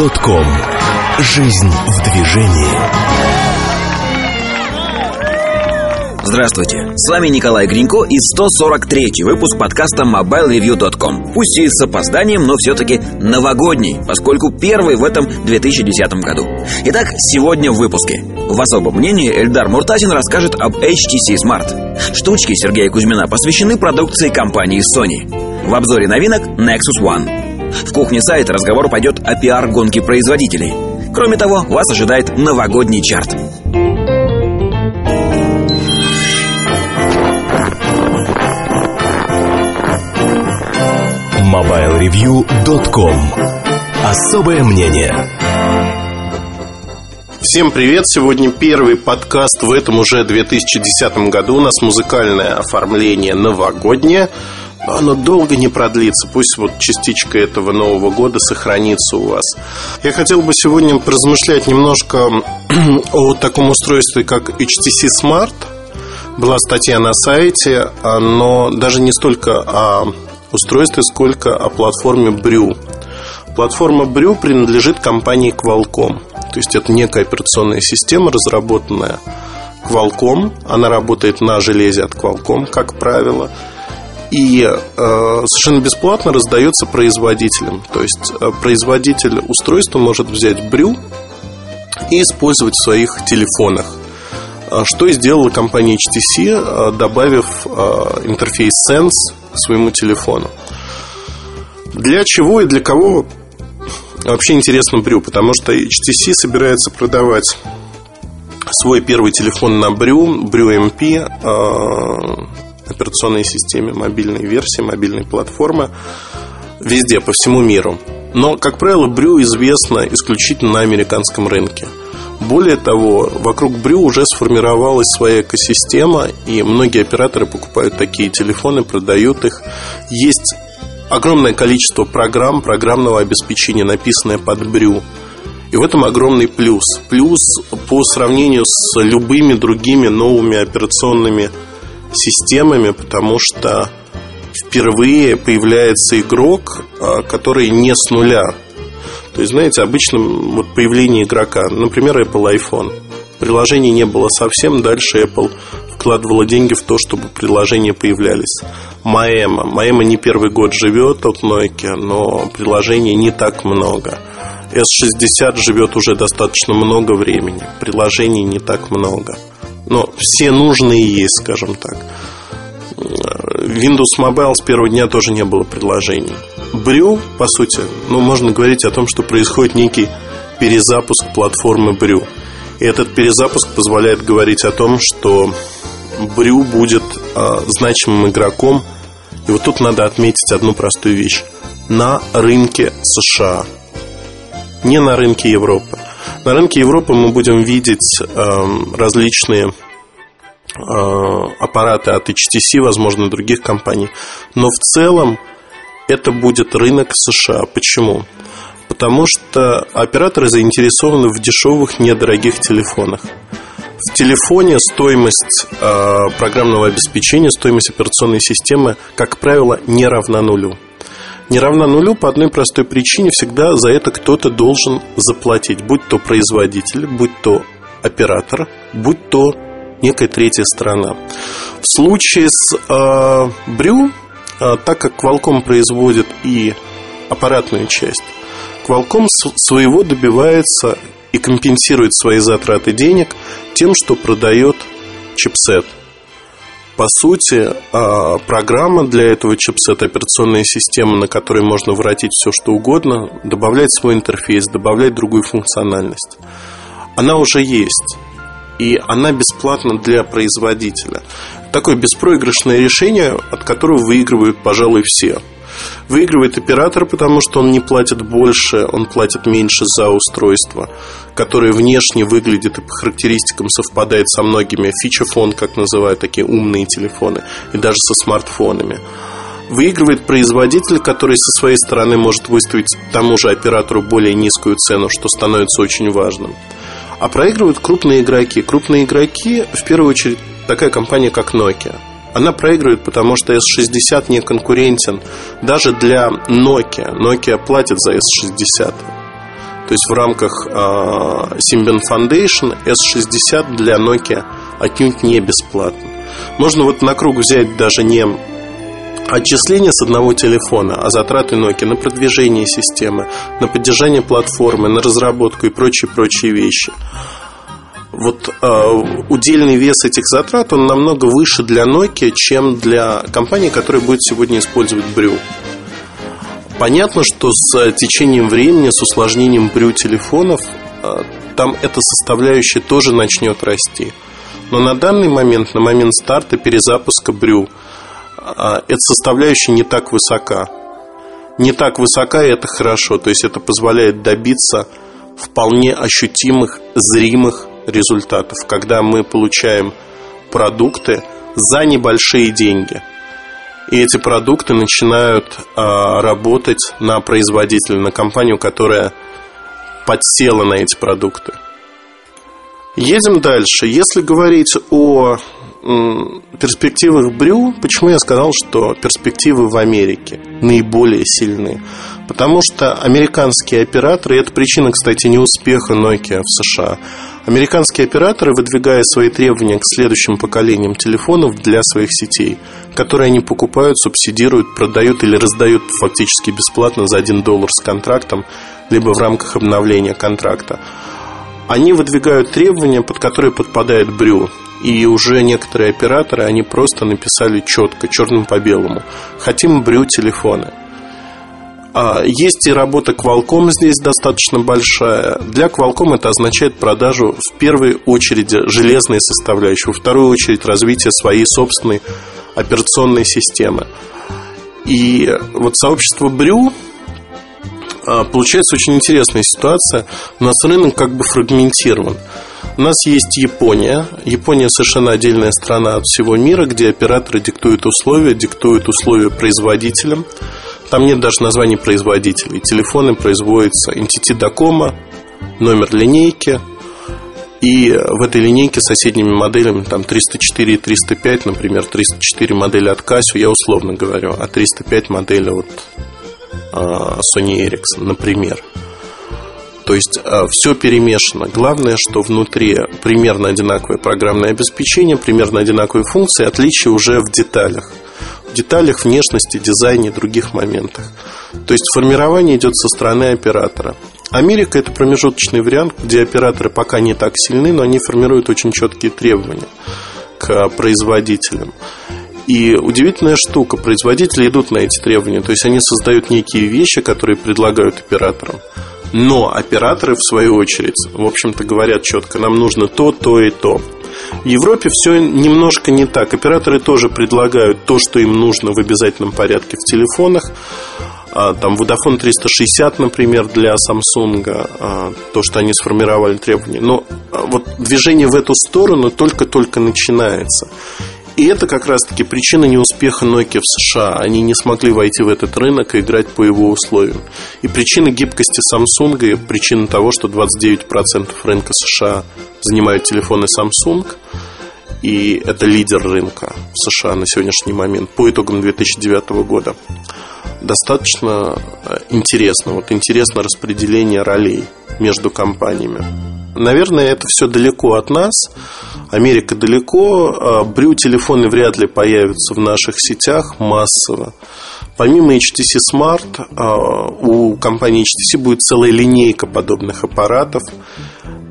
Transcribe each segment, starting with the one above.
MobileReview.com Жизнь в движении. Здравствуйте, с вами Николай Гринько и 143 выпуск подкаста MobileReview.com Пусть и с опозданием, но все-таки новогодний, поскольку первый в этом 2010 году. Итак, сегодня в выпуске. В особом мнении Эльдар Муртазин расскажет об HTC Smart. Штучки Сергея Кузьмина посвящены продукции компании Sony. В обзоре новинок Nexus One в кухне сайта разговор пойдет о пиар-гонке производителей. Кроме того, вас ожидает новогодний чарт. MobileReview.com Особое мнение Всем привет! Сегодня первый подкаст в этом уже 2010 году. У нас музыкальное оформление новогоднее – но оно долго не продлится. Пусть вот частичка этого Нового года сохранится у вас. Я хотел бы сегодня поразмышлять немножко о таком устройстве, как HTC Smart. Была статья на сайте, но даже не столько о устройстве, сколько о платформе Brew. Платформа Brew принадлежит компании Qualcomm. То есть это некая операционная система, разработанная Qualcomm. Она работает на железе от Qualcomm, как правило и э, совершенно бесплатно раздается производителям. То есть э, производитель устройства может взять брю и использовать в своих телефонах. Э, что и сделала компания HTC, э, добавив интерфейс Sense своему телефону. Для чего и для кого вообще интересно брю? Потому что HTC собирается продавать свой первый телефон на брю, брю MP, операционной системе, мобильной версии, мобильной платформы везде, по всему миру. Но, как правило, Брю известно исключительно на американском рынке. Более того, вокруг Брю уже сформировалась своя экосистема, и многие операторы покупают такие телефоны, продают их. Есть огромное количество программ, программного обеспечения, написанное под Брю. И в этом огромный плюс. Плюс по сравнению с любыми другими новыми операционными системами, потому что впервые появляется игрок, а, который не с нуля. То есть, знаете, обычно вот появление игрока, например, Apple iPhone. Приложений не было совсем, дальше Apple вкладывала деньги в то, чтобы приложения появлялись. Маэма. Маэма не первый год живет от Nokia, но приложений не так много. S60 живет уже достаточно много времени. Приложений не так много. Но все нужные есть, скажем так. Windows Mobile с первого дня тоже не было предложений. Брю, по сути, ну, можно говорить о том, что происходит некий перезапуск платформы Брю. И этот перезапуск позволяет говорить о том, что Брю будет э, значимым игроком. И вот тут надо отметить одну простую вещь. На рынке США. Не на рынке Европы. На рынке Европы мы будем видеть э, различные э, аппараты от HTC, возможно, других компаний. Но в целом это будет рынок США. Почему? Потому что операторы заинтересованы в дешевых, недорогих телефонах. В телефоне стоимость э, программного обеспечения, стоимость операционной системы, как правило, не равна нулю не равна нулю по одной простой причине. Всегда за это кто-то должен заплатить. Будь то производитель, будь то оператор, будь то некая третья сторона. В случае с э, Брю, э, так как Qualcomm производит и аппаратную часть, Qualcomm своего добивается и компенсирует свои затраты денег тем, что продает чипсет – по сути, а, программа для этого чипсета, операционная система, на которой можно воротить все, что угодно, добавлять свой интерфейс, добавлять другую функциональность. Она уже есть. И она бесплатна для производителя. Такое беспроигрышное решение, от которого выигрывают, пожалуй, все – Выигрывает оператор, потому что он не платит больше, он платит меньше за устройство, которое внешне выглядит и по характеристикам совпадает со многими фичефон, как называют такие умные телефоны, и даже со смартфонами. Выигрывает производитель, который со своей стороны может выставить тому же оператору более низкую цену, что становится очень важным. А проигрывают крупные игроки. Крупные игроки, в первую очередь, такая компания, как Nokia. Она проигрывает, потому что S60 не конкурентен даже для Nokia. Nokia платит за S60. То есть в рамках э, Symbian Foundation S60 для Nokia отнюдь не бесплатно. Можно вот на круг взять даже не отчисления с одного телефона, а затраты Nokia на продвижение системы, на поддержание платформы, на разработку и прочие-прочие вещи. Вот э, удельный вес этих затрат, он намного выше для Nokia, чем для компании, которая будет сегодня использовать Брю. Понятно, что с течением времени, с усложнением брю телефонов, э, там эта составляющая тоже начнет расти. Но на данный момент, на момент старта перезапуска брю, э, эта составляющая не так высока. Не так высока, и это хорошо. То есть это позволяет добиться вполне ощутимых, зримых результатов, когда мы получаем продукты за небольшие деньги – и эти продукты начинают а, работать на производителя, на компанию, которая подсела на эти продукты. Едем дальше. Если говорить о перспективах Брю, почему я сказал, что перспективы в Америке наиболее сильны? Потому что американские операторы, и это причина, кстати, неуспеха Nokia в США, Американские операторы, выдвигая свои требования к следующим поколениям телефонов для своих сетей, которые они покупают, субсидируют, продают или раздают фактически бесплатно за 1 доллар с контрактом, либо в рамках обновления контракта, они выдвигают требования, под которые подпадает брю. И уже некоторые операторы, они просто написали четко, черным по белому. Хотим брю телефоны. А, есть и работа Qualcomm здесь достаточно большая. Для Qualcomm это означает продажу в первой очереди железной составляющей, во вторую очередь развитие своей собственной операционной системы. И вот сообщество Брю а, получается очень интересная ситуация. У нас рынок как бы фрагментирован. У нас есть Япония. Япония совершенно отдельная страна от всего мира, где операторы диктуют условия, диктуют условия производителям. Там нет даже названий производителей. Телефоны производятся Entity Dacoma, номер линейки. И в этой линейке соседними моделями там 304 и 305, например, 304 модели от Casio, я условно говорю, а 305 модели от а, Sony Ericsson, например. То есть а, все перемешано. Главное, что внутри примерно одинаковое программное обеспечение, примерно одинаковые функции, отличие уже в деталях деталях, внешности, дизайне и других моментах. То есть формирование идет со стороны оператора. Америка это промежуточный вариант, где операторы пока не так сильны, но они формируют очень четкие требования к производителям. И удивительная штука, производители идут на эти требования, то есть они создают некие вещи, которые предлагают операторам. Но операторы, в свою очередь, в общем-то, говорят четко, нам нужно то, то и то. В Европе все немножко не так. Операторы тоже предлагают то, что им нужно в обязательном порядке в телефонах. А, там Vodafone 360, например, для Samsung, а, то, что они сформировали требования. Но а, вот движение в эту сторону только-только начинается. И это как раз-таки причина неуспеха Nokia в США. Они не смогли войти в этот рынок и играть по его условиям. И причина гибкости Samsung, и причина того, что 29% рынка США занимают телефоны Samsung, и это лидер рынка в США на сегодняшний момент по итогам 2009 года. Достаточно э, интересно. Вот интересно распределение ролей между компаниями. Наверное, это все далеко от нас. Америка далеко. А, Брю телефоны вряд ли появятся в наших сетях массово. Помимо HTC Smart, а, у компании HTC будет целая линейка подобных аппаратов.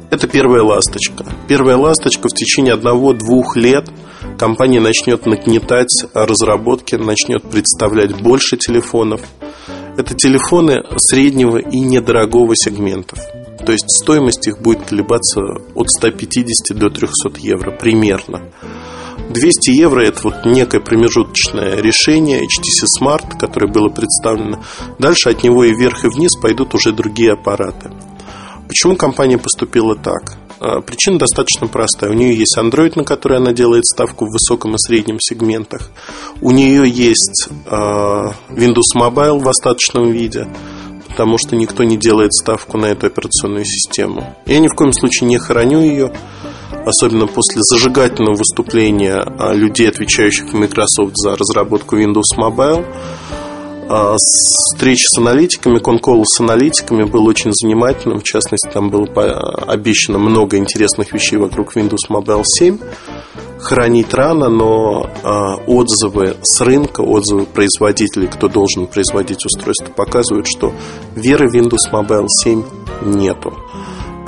Это первая ласточка. Первая ласточка в течение одного-двух лет компания начнет нагнетать разработки, начнет представлять больше телефонов. Это телефоны среднего и недорогого сегментов. То есть стоимость их будет колебаться от 150 до 300 евро примерно. 200 евро это вот некое промежуточное решение HTC Smart, которое было представлено. Дальше от него и вверх, и вниз пойдут уже другие аппараты. Почему компания поступила так? А, причина достаточно простая. У нее есть Android, на который она делает ставку в высоком и среднем сегментах. У нее есть а, Windows Mobile в остаточном виде потому что никто не делает ставку на эту операционную систему. Я ни в коем случае не хороню ее. особенно после зажигательного выступления а, людей, отвечающих Microsoft за разработку Windows Mobile. А, встреча с аналитиками, конкол с аналитиками был очень занимательным. В частности, там было обещано много интересных вещей вокруг Windows Mobile 7. Хранить рано, но отзывы с рынка, отзывы производителей, кто должен производить устройство, показывают, что веры в Windows Mobile 7 нету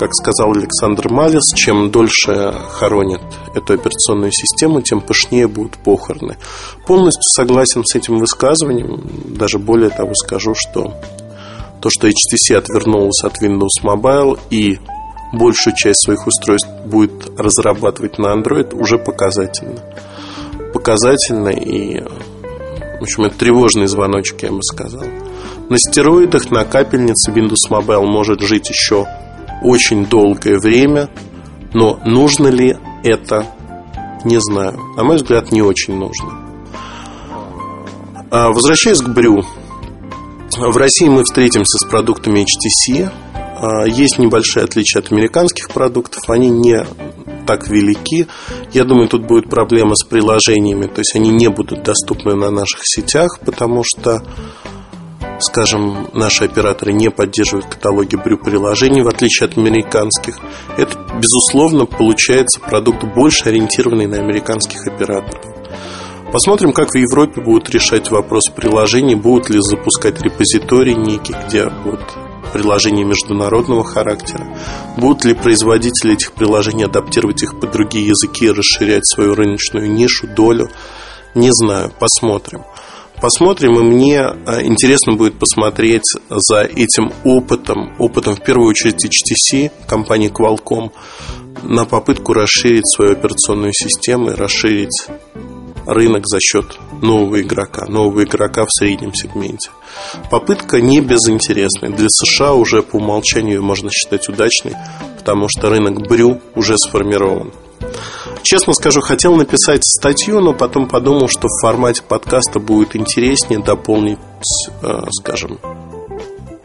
как сказал Александр Малис, чем дольше хоронят эту операционную систему, тем пышнее будут похороны. Полностью согласен с этим высказыванием. Даже более того скажу, что то, что HTC отвернулась от Windows Mobile и большую часть своих устройств будет разрабатывать на Android, уже показательно. Показательно и, в общем, это тревожный звоночек, я бы сказал. На стероидах, на капельнице Windows Mobile может жить еще очень долгое время, но нужно ли это, не знаю. На мой взгляд, не очень нужно. А, возвращаясь к Брю. В России мы встретимся с продуктами HTC. А, есть небольшие отличия от американских продуктов. Они не так велики. Я думаю, тут будет проблема с приложениями. То есть они не будут доступны на наших сетях, потому что скажем, наши операторы не поддерживают каталоги брю-приложений, в отличие от американских, это, безусловно, получается продукт больше ориентированный на американских операторов. Посмотрим, как в Европе будут решать вопрос приложений, будут ли запускать репозитории некие, где будут приложения международного характера, будут ли производители этих приложений адаптировать их под другие языки и расширять свою рыночную нишу, долю, не знаю, посмотрим посмотрим, и мне а, интересно будет посмотреть за этим опытом, опытом в первую очередь HTC, компании Qualcomm, на попытку расширить свою операционную систему и расширить рынок за счет нового игрока, нового игрока в среднем сегменте. Попытка не безинтересная. Для США уже по умолчанию можно считать удачной, потому что рынок брю уже сформирован. Честно скажу, хотел написать статью, но потом подумал, что в формате подкаста будет интереснее дополнить, э, скажем,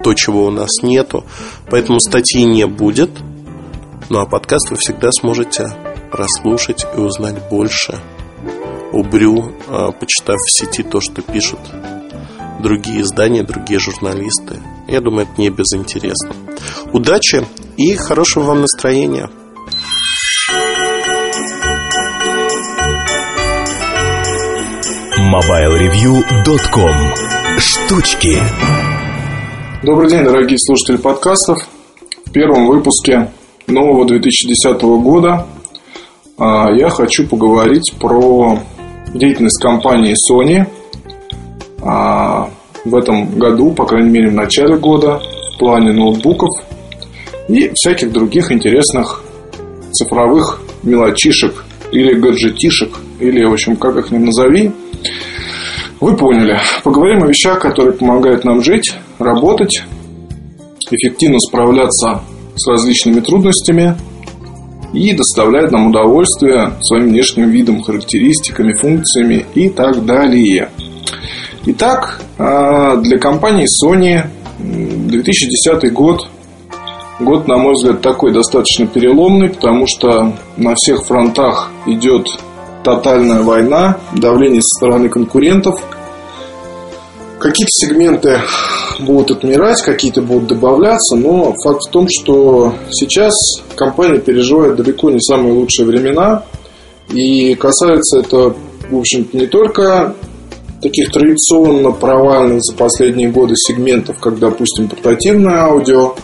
то, чего у нас нету. Поэтому статьи не будет. Ну а подкаст вы всегда сможете прослушать и узнать больше о Брю, э, почитав в сети то, что пишут другие издания, другие журналисты. Я думаю, это не безинтересно. Удачи и хорошего вам настроения. MobileReview.com Штучки. Добрый день, дорогие слушатели подкастов. В первом выпуске нового 2010 года а, я хочу поговорить про деятельность компании Sony а, в этом году, по крайней мере в начале года, в плане ноутбуков и всяких других интересных цифровых мелочишек или гаджетишек, или, в общем, как их ни назови – вы поняли. Поговорим о вещах, которые помогают нам жить, работать, эффективно справляться с различными трудностями и доставляют нам удовольствие своим внешним видом, характеристиками, функциями и так далее. Итак, а, для компании Sony 2010 год Год, на мой взгляд, такой достаточно переломный, потому что на всех фронтах идет тотальная война, давление со стороны конкурентов. Какие-то сегменты будут отмирать, какие-то будут добавляться, но факт в том, что сейчас компания переживает далеко не самые лучшие времена. И касается это, в общем-то, не только таких традиционно провальных за последние годы сегментов, как, допустим, портативное аудио,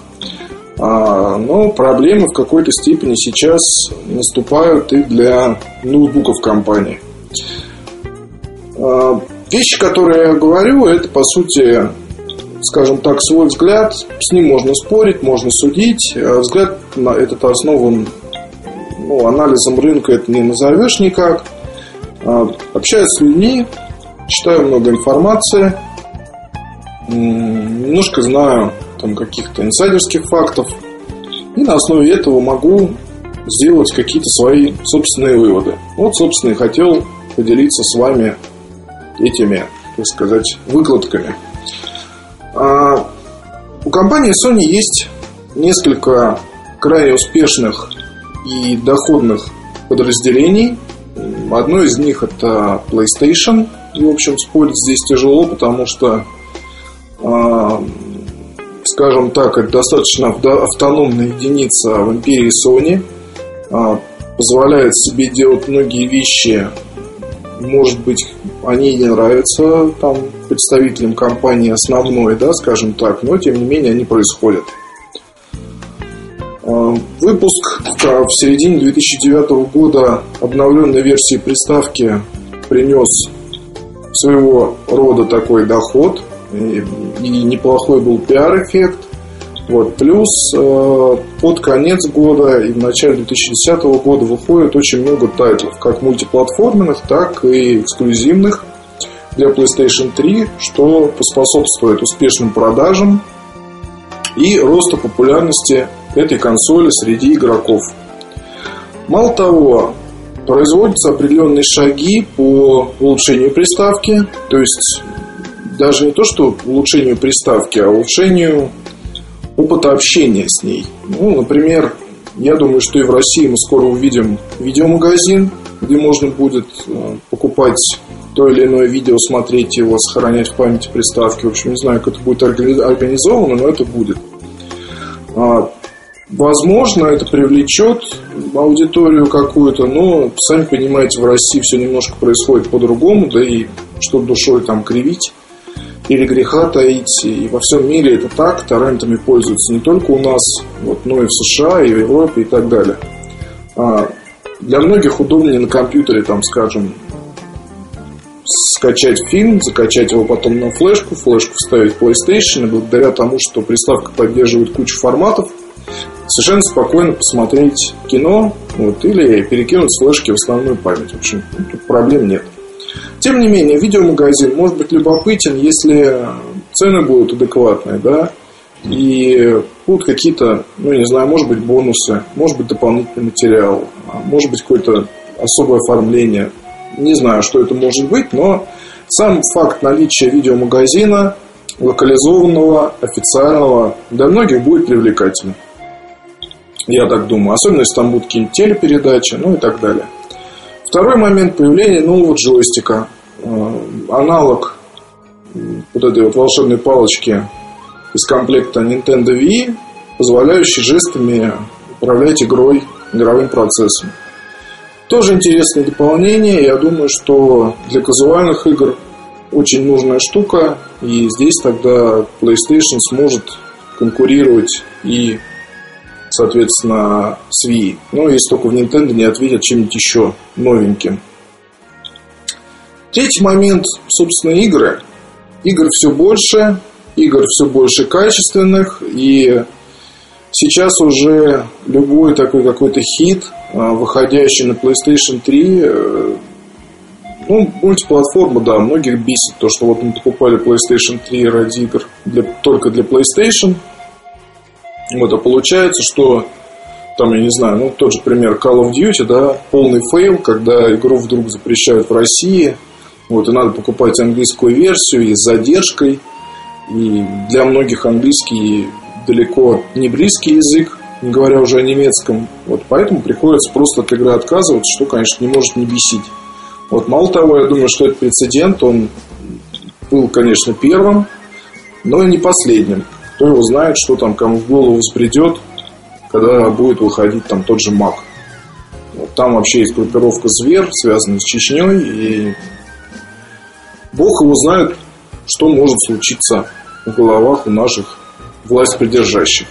но проблемы в какой-то степени сейчас наступают и для ноутбуков компании. А, вещи, которые я говорю, это по сути, скажем так, свой взгляд. С ним можно спорить, можно судить. А взгляд на этот основан ну, анализом рынка, это не назовешь никак. Общаюсь с людьми, читаю много информации, немножко знаю там, каких-то инсайдерских фактов. И на основе этого могу сделать какие-то свои собственные выводы. Вот, собственно, и хотел поделиться с вами этими, так сказать, выкладками. А у компании Sony есть несколько крайне успешных и доходных подразделений. Одно из них это PlayStation. И, в общем, спорить здесь тяжело, потому что, а, скажем так, это достаточно автономная единица в империи Sony. А, позволяет себе делать многие вещи. Может быть, они не нравятся там, представителям компании основной, да, скажем так, но тем не менее они происходят. А, выпуск в середине 2009 года обновленной версии приставки принес своего рода такой доход и, и неплохой был пиар-эффект. Вот. Плюс э, под конец года и в начале 2010 года выходит очень много тайтлов, как мультиплатформенных, так и эксклюзивных для PlayStation 3, что поспособствует успешным продажам и росту популярности этой консоли среди игроков. Мало того, производятся определенные шаги по улучшению приставки, то есть даже не то, что улучшению приставки, а улучшению опыта общения с ней. Ну, например, я думаю, что и в России мы скоро увидим видеомагазин, где можно будет э, покупать то или иное видео, смотреть его, сохранять в памяти приставки. В общем, не знаю, как это будет организовано, но это будет. А, возможно, это привлечет аудиторию какую-то, но, сами понимаете, в России все немножко происходит по-другому, да и что душой там кривить или греха таить. И во всем мире это так, торрентами пользуются не только у нас, вот, но и в США, и в Европе и так далее. А для многих удобнее на компьютере, там, скажем, скачать фильм, закачать его потом на флешку, флешку вставить в PlayStation, и благодаря тому, что приставка поддерживает кучу форматов, совершенно спокойно посмотреть кино вот, или перекинуть флешки в основную память. В общем, тут проблем нет. Тем не менее, видеомагазин может быть любопытен, если цены будут адекватные, да, и будут какие-то, ну, не знаю, может быть, бонусы, может быть, дополнительный материал, а может быть, какое-то особое оформление. Не знаю, что это может быть, но сам факт наличия видеомагазина, локализованного, официального, для многих будет привлекательным. Я так думаю. Особенно, если там будут какие-нибудь телепередачи, ну и так далее. Второй момент появления нового джойстика. Э, аналог вот этой вот волшебной палочки из комплекта Nintendo Wii, позволяющий жестами управлять игрой, игровым процессом. Тоже интересное дополнение. Я думаю, что для казуальных игр очень нужная штука. И здесь тогда PlayStation сможет конкурировать и соответственно, с Wii. Но если только в Nintendo не ответят чем-нибудь еще новеньким. Третий момент, собственно, игры. Игр все больше, игр все больше качественных, и сейчас уже любой такой какой-то хит, а, выходящий на PlayStation 3, э, ну, мультиплатформа, да, многих бесит то, что вот мы покупали PlayStation 3 ради игр для, только для PlayStation – вот, а получается, что там, я не знаю, ну, тот же пример Call of Duty, да, полный фейл, когда игру вдруг запрещают в России, вот, и надо покупать английскую версию и с задержкой, и для многих английский далеко не близкий язык, не говоря уже о немецком, вот, поэтому приходится просто от игры отказываться, что, конечно, не может не бесить. Вот, мало того, я думаю, что этот прецедент, он был, конечно, первым, но и не последним. Кто его знает, что там кому в голову взбредет, когда будет выходить там тот же МАК. Вот там вообще есть группировка «Зверь», связанная с Чечней, и Бог его знает, что может случиться в головах у наших власть придержащих.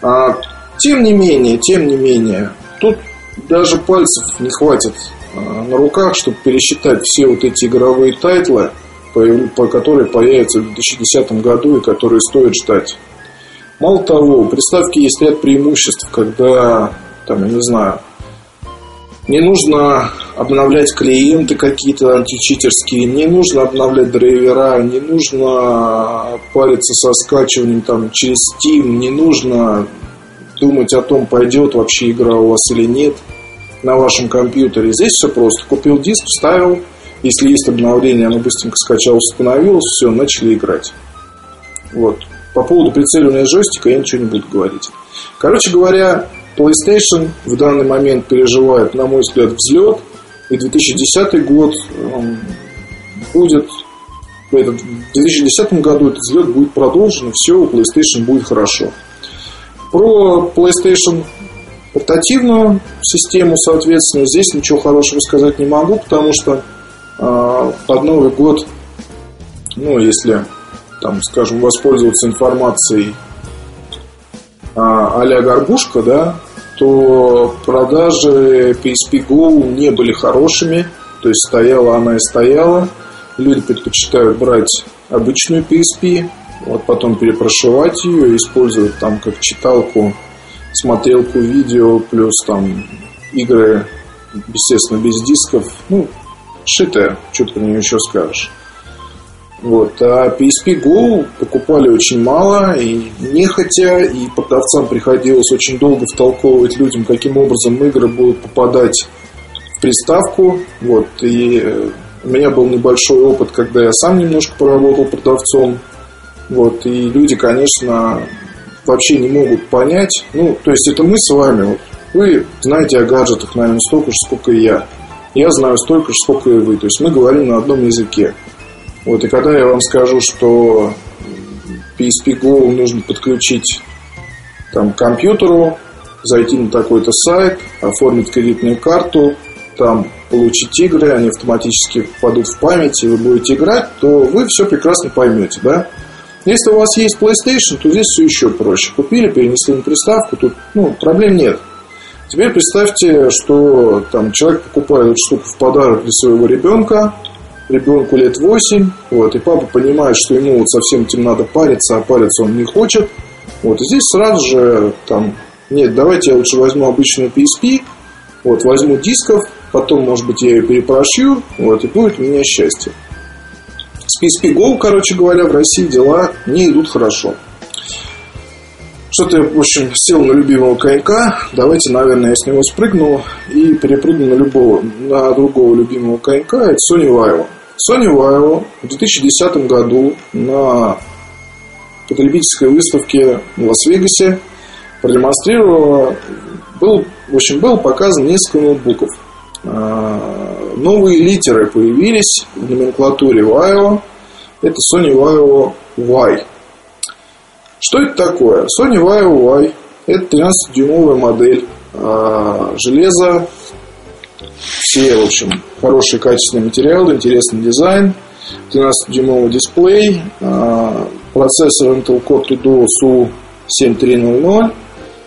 А, тем не менее, тем не менее, тут даже пальцев не хватит а, на руках, чтобы пересчитать все вот эти игровые тайтлы – по которой появится в 2010 году и которые стоит ждать. Мало того, у приставки есть ряд преимуществ, когда, там, я не знаю, не нужно обновлять клиенты какие-то античитерские, не нужно обновлять драйвера, не нужно париться со скачиванием там, через Steam, не нужно думать о том, пойдет вообще игра у вас или нет на вашем компьютере. Здесь все просто. Купил диск, вставил, если есть обновление, оно быстренько скачал, установилось, все, начали играть. Вот. По поводу прицеливания джойстика я ничего не буду говорить. Короче говоря, PlayStation в данный момент переживает, на мой взгляд, взлет. И 2010 год эм, будет в 2010 году этот взлет будет продолжен, и все у PlayStation будет хорошо. Про PlayStation портативную систему, соответственно, здесь ничего хорошего сказать не могу, потому что под Новый год, ну, если, там, скажем, воспользоваться информацией а, а-ля горбушка, да, то продажи PSP Go не были хорошими, то есть стояла она и стояла. Люди предпочитают брать обычную PSP, вот потом перепрошивать ее, использовать там как читалку смотрелку видео, плюс там игры, естественно, без дисков. Ну, шитая, что ты про нее еще скажешь. Вот. А PSP Go покупали очень мало, и нехотя, и продавцам приходилось очень долго втолковывать людям, каким образом игры будут попадать в приставку. Вот. И э, у меня был небольшой опыт, когда я сам немножко поработал продавцом. Вот. И люди, конечно, вообще не могут понять. Ну, то есть это мы с вами. Вот, вы знаете о гаджетах, наверное, столько же, сколько и я. Я знаю столько же, сколько и вы. То есть мы говорим на одном языке. Вот, и когда я вам скажу, что PSP Go нужно подключить там, к компьютеру, зайти на такой-то сайт, оформить кредитную карту, там получить игры, они автоматически попадут в память, и вы будете играть, то вы все прекрасно поймете, да? Если у вас есть PlayStation, то здесь все еще проще. Купили, перенесли на приставку, тут ну, проблем нет. Теперь представьте, что там человек покупает эту штуку в подарок для своего ребенка, ребенку лет 8, вот, и папа понимает, что ему вот совсем этим надо париться, а париться он не хочет. Вот, и здесь сразу же там, нет, давайте я лучше возьму обычную PSP, вот, возьму дисков, потом, может быть, я ее перепрошью, вот, и будет у меня счастье. С PSP Go, короче говоря, в России дела не идут хорошо. Что-то в общем, сел на любимого конька. Давайте, наверное, я с него спрыгну и перепрыгну на любого, на другого любимого конька. Это Sony Vaio. Sony Vaio в 2010 году на потребительской выставке в Лас-Вегасе продемонстрировала, был, в общем, был показан несколько ноутбуков. А, новые литеры появились в номенклатуре Vaio. Это Sony Vaio Y. Что это такое? Sony YOY. Это 13-дюймовая модель. А, железа. Все, в общем, хорошие качественные материалы, интересный дизайн. 13-дюймовый дисплей. А, процессор Intel Core 2 Duo SU 7300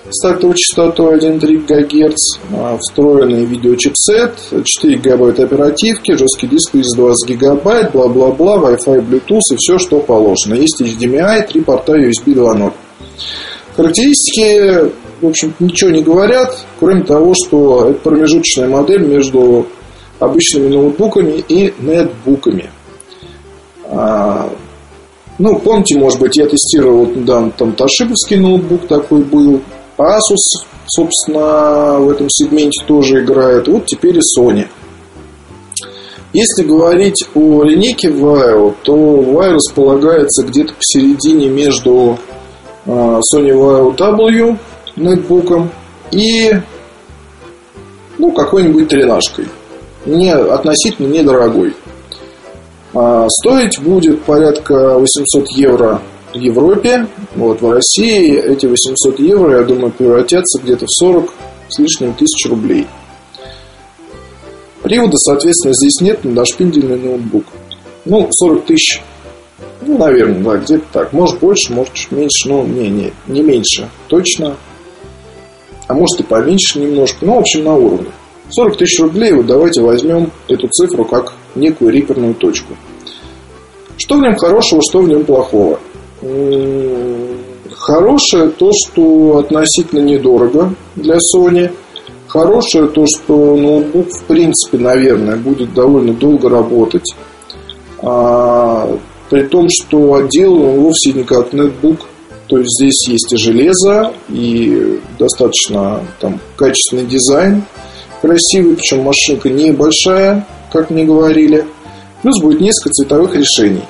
стартовой частотой 1,3 ГГц, встроенный видеочипсет, 4 ГБ оперативки, жесткий диск 220 ГБ, бла-бла-бла, Wi-Fi, Bluetooth и все, что положено. Есть HDMI, три порта USB 2.0. Характеристики, в общем ничего не говорят, кроме того, что это промежуточная модель между обычными ноутбуками и нетбуками. А, ну, помните, может быть, я тестировал недавно там Ташибовский ноутбук такой был, Asus, собственно, в этом сегменте тоже играет. Вот теперь и Sony. Если говорить о линейке Vaio, то Vaio располагается где-то посередине между а, Sony Vaio W нетбуком и ну, какой-нибудь тренажкой. Не, относительно недорогой. А, стоить будет порядка 800 евро в Европе, вот, в России эти 800 евро, я думаю, превратятся где-то в 40 с лишним тысяч рублей. Привода, соответственно, здесь нет, но дошпиндельный ноутбук. Ну, 40 тысяч. Ну, наверное, да, где-то так. Может больше, может меньше, но не, не, не меньше. Точно. А может и поменьше немножко. Ну, в общем, на уровне. 40 тысяч рублей, вот давайте возьмем эту цифру как некую реперную точку. Что в нем хорошего, что в нем плохого? Хорошее то, что относительно недорого для Sony. Хорошее то, что ноутбук в принципе, наверное, будет довольно долго работать. А, при том, что отделан он вовсе не как нетбук. То есть здесь есть и железо, и достаточно там, качественный дизайн, красивый, причем машинка небольшая, как мне говорили. Плюс будет несколько цветовых решений.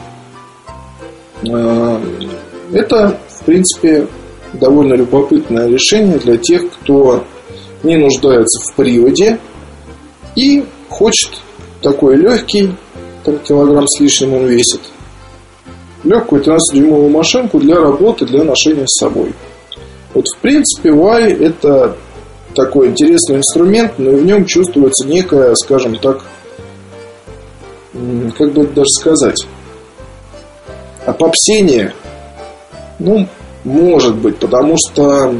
А, это, в принципе, довольно любопытное решение для тех, кто не нуждается в приводе и хочет такой легкий, там килограмм с лишним он весит, легкую 13-дюймовую машинку для работы, для ношения с собой. Вот в принципе Y это такой интересный инструмент, но в нем чувствуется некая, скажем так, как бы это даже сказать, опопсение. Ну, может быть, потому что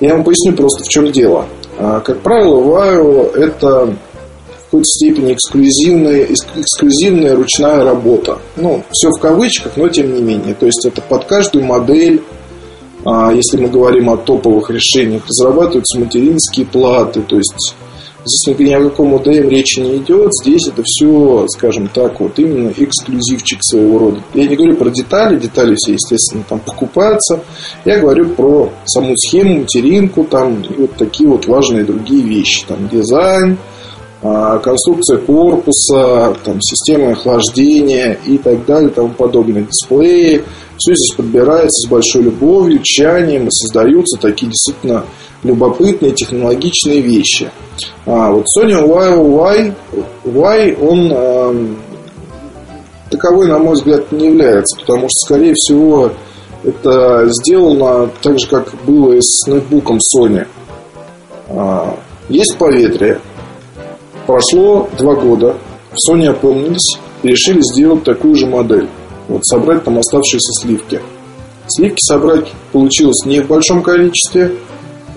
я вам поясню просто в чем дело. А, как правило, Вайо это в какой-то степени эксклюзивная, эксклюзивная ручная работа. Ну, все в кавычках, но тем не менее. То есть это под каждую модель а если мы говорим о топовых решениях, разрабатываются материнские платы, то есть здесь ни о каком ОДМ речи не идет, здесь это все, скажем так, вот именно эксклюзивчик своего рода. Я не говорю про детали, детали все, естественно, там покупаются, я говорю про саму схему, материнку, там, и вот такие вот важные другие вещи, там, дизайн, а, конструкция корпуса, там, система охлаждения и так далее, тому подобное, дисплеи, все здесь подбирается с большой любовью, тщанием создаются такие действительно любопытные технологичные вещи. А вот Sony Y, y, он э, таковой, на мой взгляд, не является, потому что, скорее всего, это сделано так же, как было и с ноутбуком Sony. А, есть поветрие. Прошло два года. В Sony опомнились и решили сделать такую же модель вот собрать там оставшиеся сливки. Сливки собрать получилось не в большом количестве,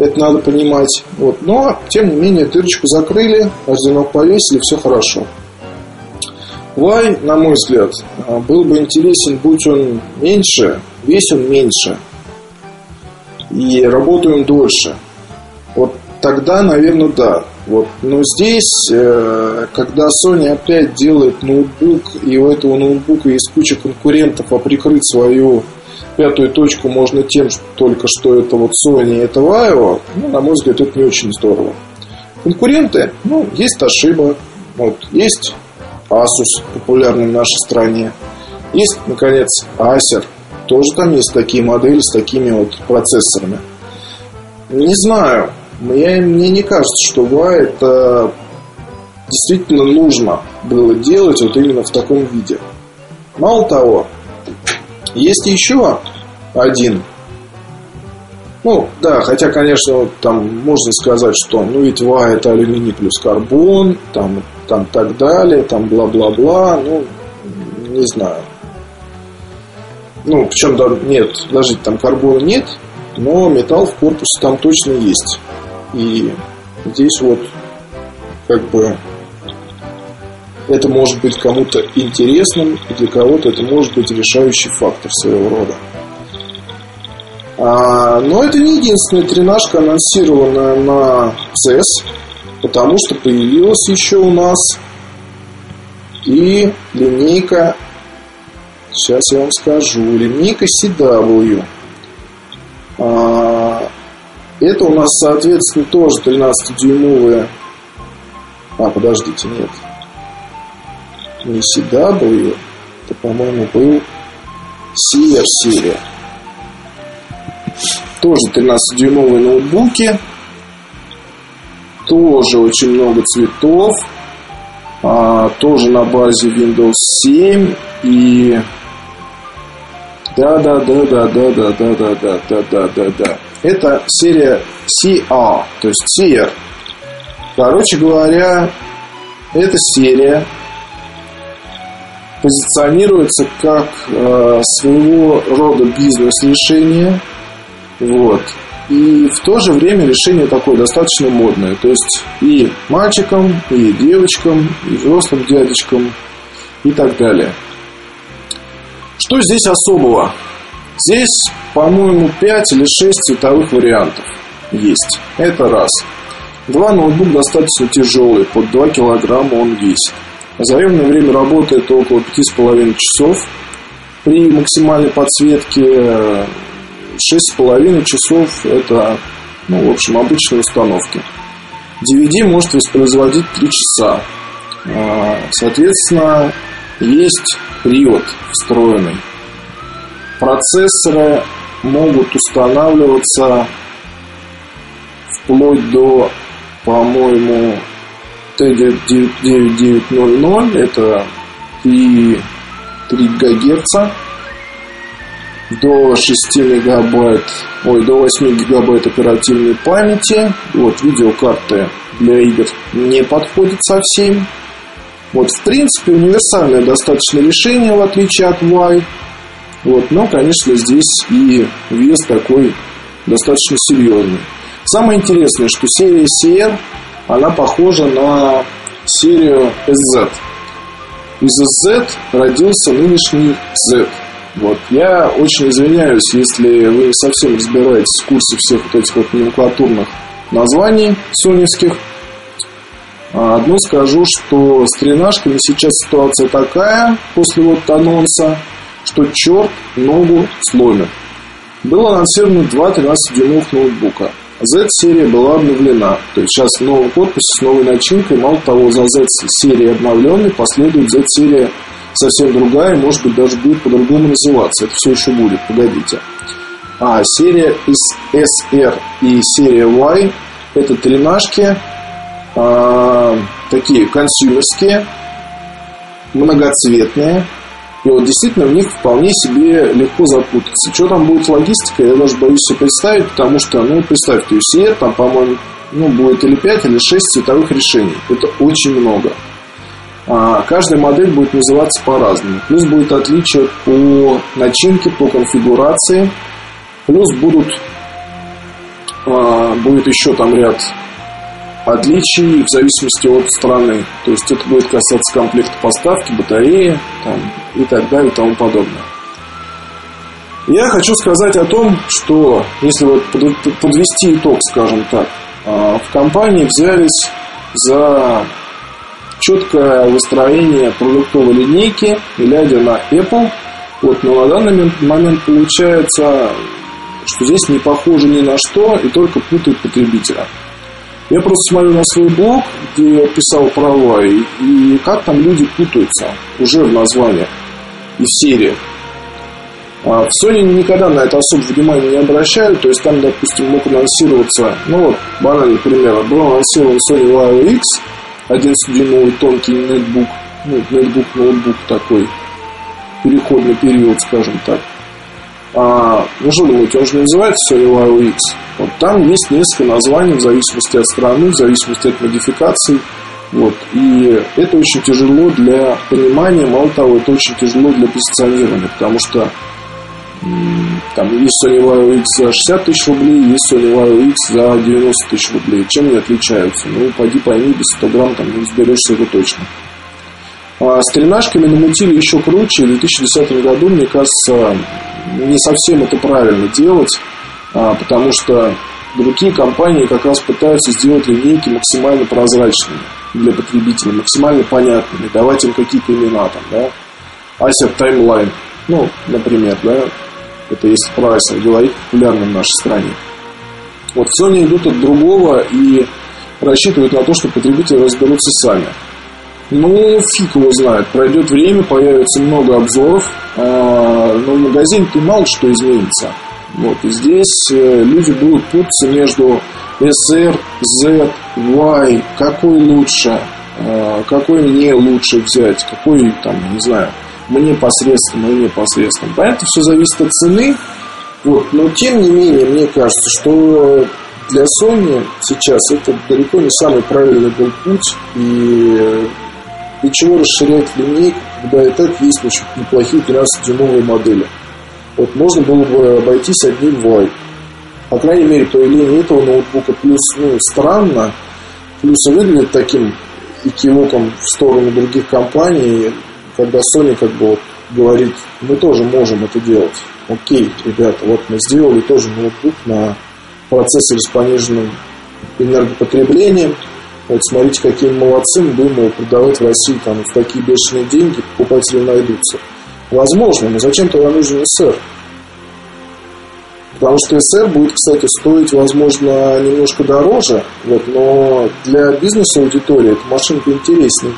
это надо понимать. Вот. Но, тем не менее, дырочку закрыли, одинок повесили, все хорошо. Лай, на мой взгляд, а, был бы интересен, будь он меньше, весь он меньше. И работаем дольше. Вот тогда, наверное, да. Вот. Но здесь, э, когда Sony опять делает ноутбук, и у этого ноутбука есть куча конкурентов, а прикрыть свою пятую точку можно тем, что только что это вот Sony, это Vaio, ну, на мой взгляд, это не очень здорово. Конкуренты, ну, есть Toshiba, вот, есть Asus, популярный в нашей стране, есть, наконец, Acer, тоже там есть такие модели с такими вот процессорами. Не знаю, мне, мне не кажется, что ва это действительно нужно было делать вот именно в таком виде. Мало того, есть еще один. Ну, да, хотя, конечно, там можно сказать, что ну ведь ва это алюминий плюс карбон, там, там так далее, там бла-бла-бла, ну, не знаю. Ну, причем да, нет, даже там карбона нет, но металл в корпусе там точно есть. И здесь вот как бы это может быть кому-то интересным, и для кого-то это может быть решающий фактор своего рода. А, но это не единственная тренажка, анонсированная на CES, потому что появилась еще у нас и линейка, сейчас я вам скажу, линейка CW. А, это у нас, соответственно, тоже 13-дюймовые... А, подождите, нет. Не CW. Это, по-моему, был CR серия. Тоже 13-дюймовые ноутбуки. Тоже очень много цветов. А, тоже на базе Windows 7 и да, да, да, да, да, да, да, да, да, да, да, да, да. Это серия CR, то есть CR. Короче говоря, эта серия позиционируется как э, своего рода бизнес-решение. Вот. И в то же время решение такое достаточно модное. То есть и мальчикам, и девочкам, и взрослым дядечкам, и так далее. Что здесь особого? Здесь, по-моему, 5 или 6 цветовых вариантов есть. Это раз. Два, ноутбук достаточно тяжелый, под 2 килограмма он весит. Заемное время работы это около 5,5 часов. При максимальной подсветке 6,5 часов это, ну, в общем, обычные установки. DVD может воспроизводить 3 часа. А, соответственно, есть привод встроенный. Процессоры могут устанавливаться вплоть до, по-моему, T9900, это 3, 3 ГГц, до 6 мегабайт, ой, до 8 гигабайт оперативной памяти. Вот, видеокарты для игр не подходят совсем. Вот, в принципе, универсальное достаточно решение, в отличие от Y. Вот, но, конечно, здесь и вес такой достаточно серьезный. Самое интересное, что серия CR, она похожа на серию SZ. Из Z родился нынешний Z. Вот. Я очень извиняюсь, если вы не совсем разбираетесь в курсе всех вот этих вот номенклатурных названий соневских. А, одно скажу, что с тренажками сейчас ситуация такая, после вот анонса, что черт ногу сломит. Было анонсировано два 13-дюймовых ноутбука. Z-серия была обновлена. То есть сейчас в новом корпусе с новой начинкой. Мало того, за Z-серией обновленной последует Z-серия совсем другая, может быть, даже будет по-другому называться. Это все еще будет, погодите. А серия из SR и серия Y это тренажки а, такие консюмерские, многоцветные. И вот действительно в них вполне себе легко запутаться. Что там будет логистика, я даже боюсь себе представить, потому что, ну, представьте, UCR там, по-моему, ну, будет или 5, или 6 цветовых решений. Это очень много. А каждая модель будет называться по-разному. Плюс будет отличие по начинке, по конфигурации. Плюс будут, а, будет еще там ряд отличий в зависимости от страны. То есть это будет касаться комплекта поставки, батареи там, и так далее и тому подобное. Я хочу сказать о том, что если вот подвести итог, скажем так, а, в компании взялись за четкое выстроение продуктовой линейки, глядя на Apple. Вот, но на данный момент получается, что здесь не похоже ни на что и только путают потребителя. Я просто смотрю на свой блог, где писал права, и, и как там люди путаются уже в названиях и в сериях. А в Sony никогда на это особо внимания не обращают, то есть там, допустим, мог анонсироваться, ну вот, банальный пример, был анонсирован Sony Vaio X, 11-дюймовый тонкий нетбук, ну, нетбук, ноутбук такой, переходный период, скажем так. А, что думаете, он же не называется Vaio X. Вот там есть несколько названий в зависимости от страны, в зависимости от модификаций. Вот. И это очень тяжело для понимания, мало того, это очень тяжело для позиционирования, потому что там есть Sony Vaio X за 60 тысяч рублей, есть Sony Vaio X за 90 тысяч рублей. Чем они отличаются? Ну, пойди пойми, без 100 грамм там не разберешься это точно. А с тренажками намутили еще круче. В 2010 году, мне кажется, не совсем это правильно делать, а, потому что другие компании как раз пытаются сделать линейки максимально прозрачными для потребителей, максимально понятными, давать им какие-то имена там, да. Acer Timeline, ну, например, да, это если про Acer говорить, популярным в нашей стране. Вот Sony идут от другого и рассчитывают на то, что потребители разберутся сами. Ну, фиг его знает. Пройдет время, появится много обзоров, а, но в магазине-то мало что изменится. Вот, и здесь э, люди будут путаться между SR, Z, Y, какой лучше, а, какой мне лучше взять, какой там, не знаю, мне посредственно, мне посредственно. Понятно, все зависит от цены. Вот, но тем не менее, мне кажется, что для Sony сейчас это далеко не самый правильный был путь. И для чего расширять линейку, когда и так есть очень неплохие 13-дюймовые модели. Вот можно было бы обойтись одним Y. По крайней мере, появление этого ноутбука плюс ну, странно, плюс выглядит таким экивоком в сторону других компаний, когда Sony как бы вот говорит, мы тоже можем это делать. Окей, ребята, вот мы сделали тоже ноутбук на процессоре с пониженным энергопотреблением, вот смотрите, какие молодцы, мы его продавать в России там в такие бешеные деньги, покупатели найдутся. Возможно, но зачем тогда нужен СР? Потому что СР будет, кстати, стоить, возможно, немножко дороже, вот, но для бизнес-аудитории эта машинка интереснее.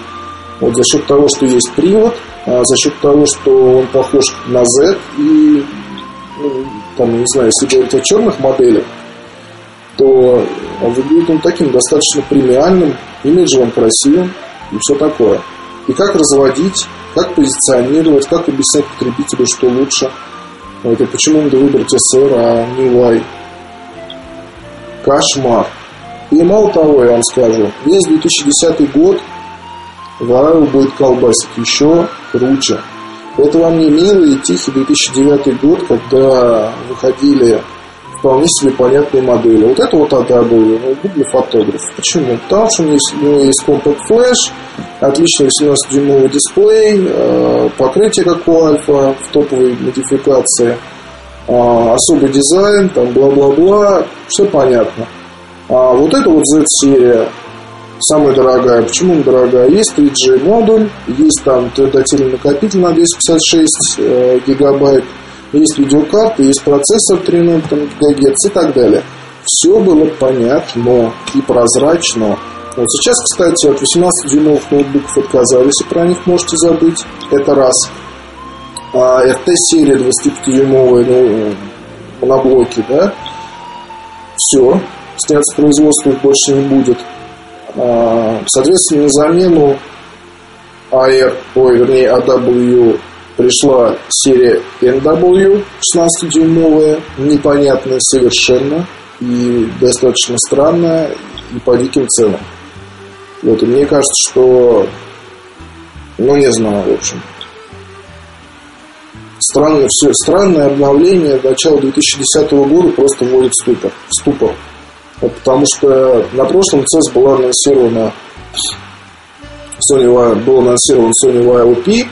Вот за счет того, что есть привод, а за счет того, что он похож на Z, и ну, там, не знаю, если говорить о черных моделях, то выглядит он таким достаточно премиальным, имиджевым, красивым и все такое. И как разводить, как позиционировать, как объяснять потребителю, что лучше. Это почему надо выбрать SR, а не Y. Кошмар. И мало того, я вам скажу, весь 2010 год Вару будет колбасить еще круче. Это вам не милый и тихий 2009 год, когда выходили вполне себе понятные модели. Вот это вот AW, ноутбук для фотографов. Почему? Потому что у него есть, у него есть Compact Flash, отличный 18-дюймовый дисплей, э, покрытие как у Альфа в топовой модификации, э, особый дизайн, там бла-бла-бла, все понятно. А вот это вот Z-серия, самая дорогая. Почему она дорогая? Есть 3G модуль, есть там твердотельный накопитель на 256 э, гигабайт, есть видеокарта, есть процессор 3.0 ГГц и так далее. Все было понятно и прозрачно. Вот сейчас, кстати, от 18-дюймовых ноутбуков отказались, и про них можете забыть. Это раз. А RT-серия 25-дюймовая ну, моноблоки, да, все, сняться производства их больше не будет. А, соответственно, на замену AR, ой, вернее, AW пришла серия NW 16-дюймовая, непонятная совершенно и достаточно странная и по диким ценам. Вот, и мне кажется, что, ну, не знаю, в общем, странное, все, странное обновление начала 2010 года просто вводит ступор. Ступор. Вот, потому что на прошлом CES была анонсирована Sony, был анонсирован Sony YLP,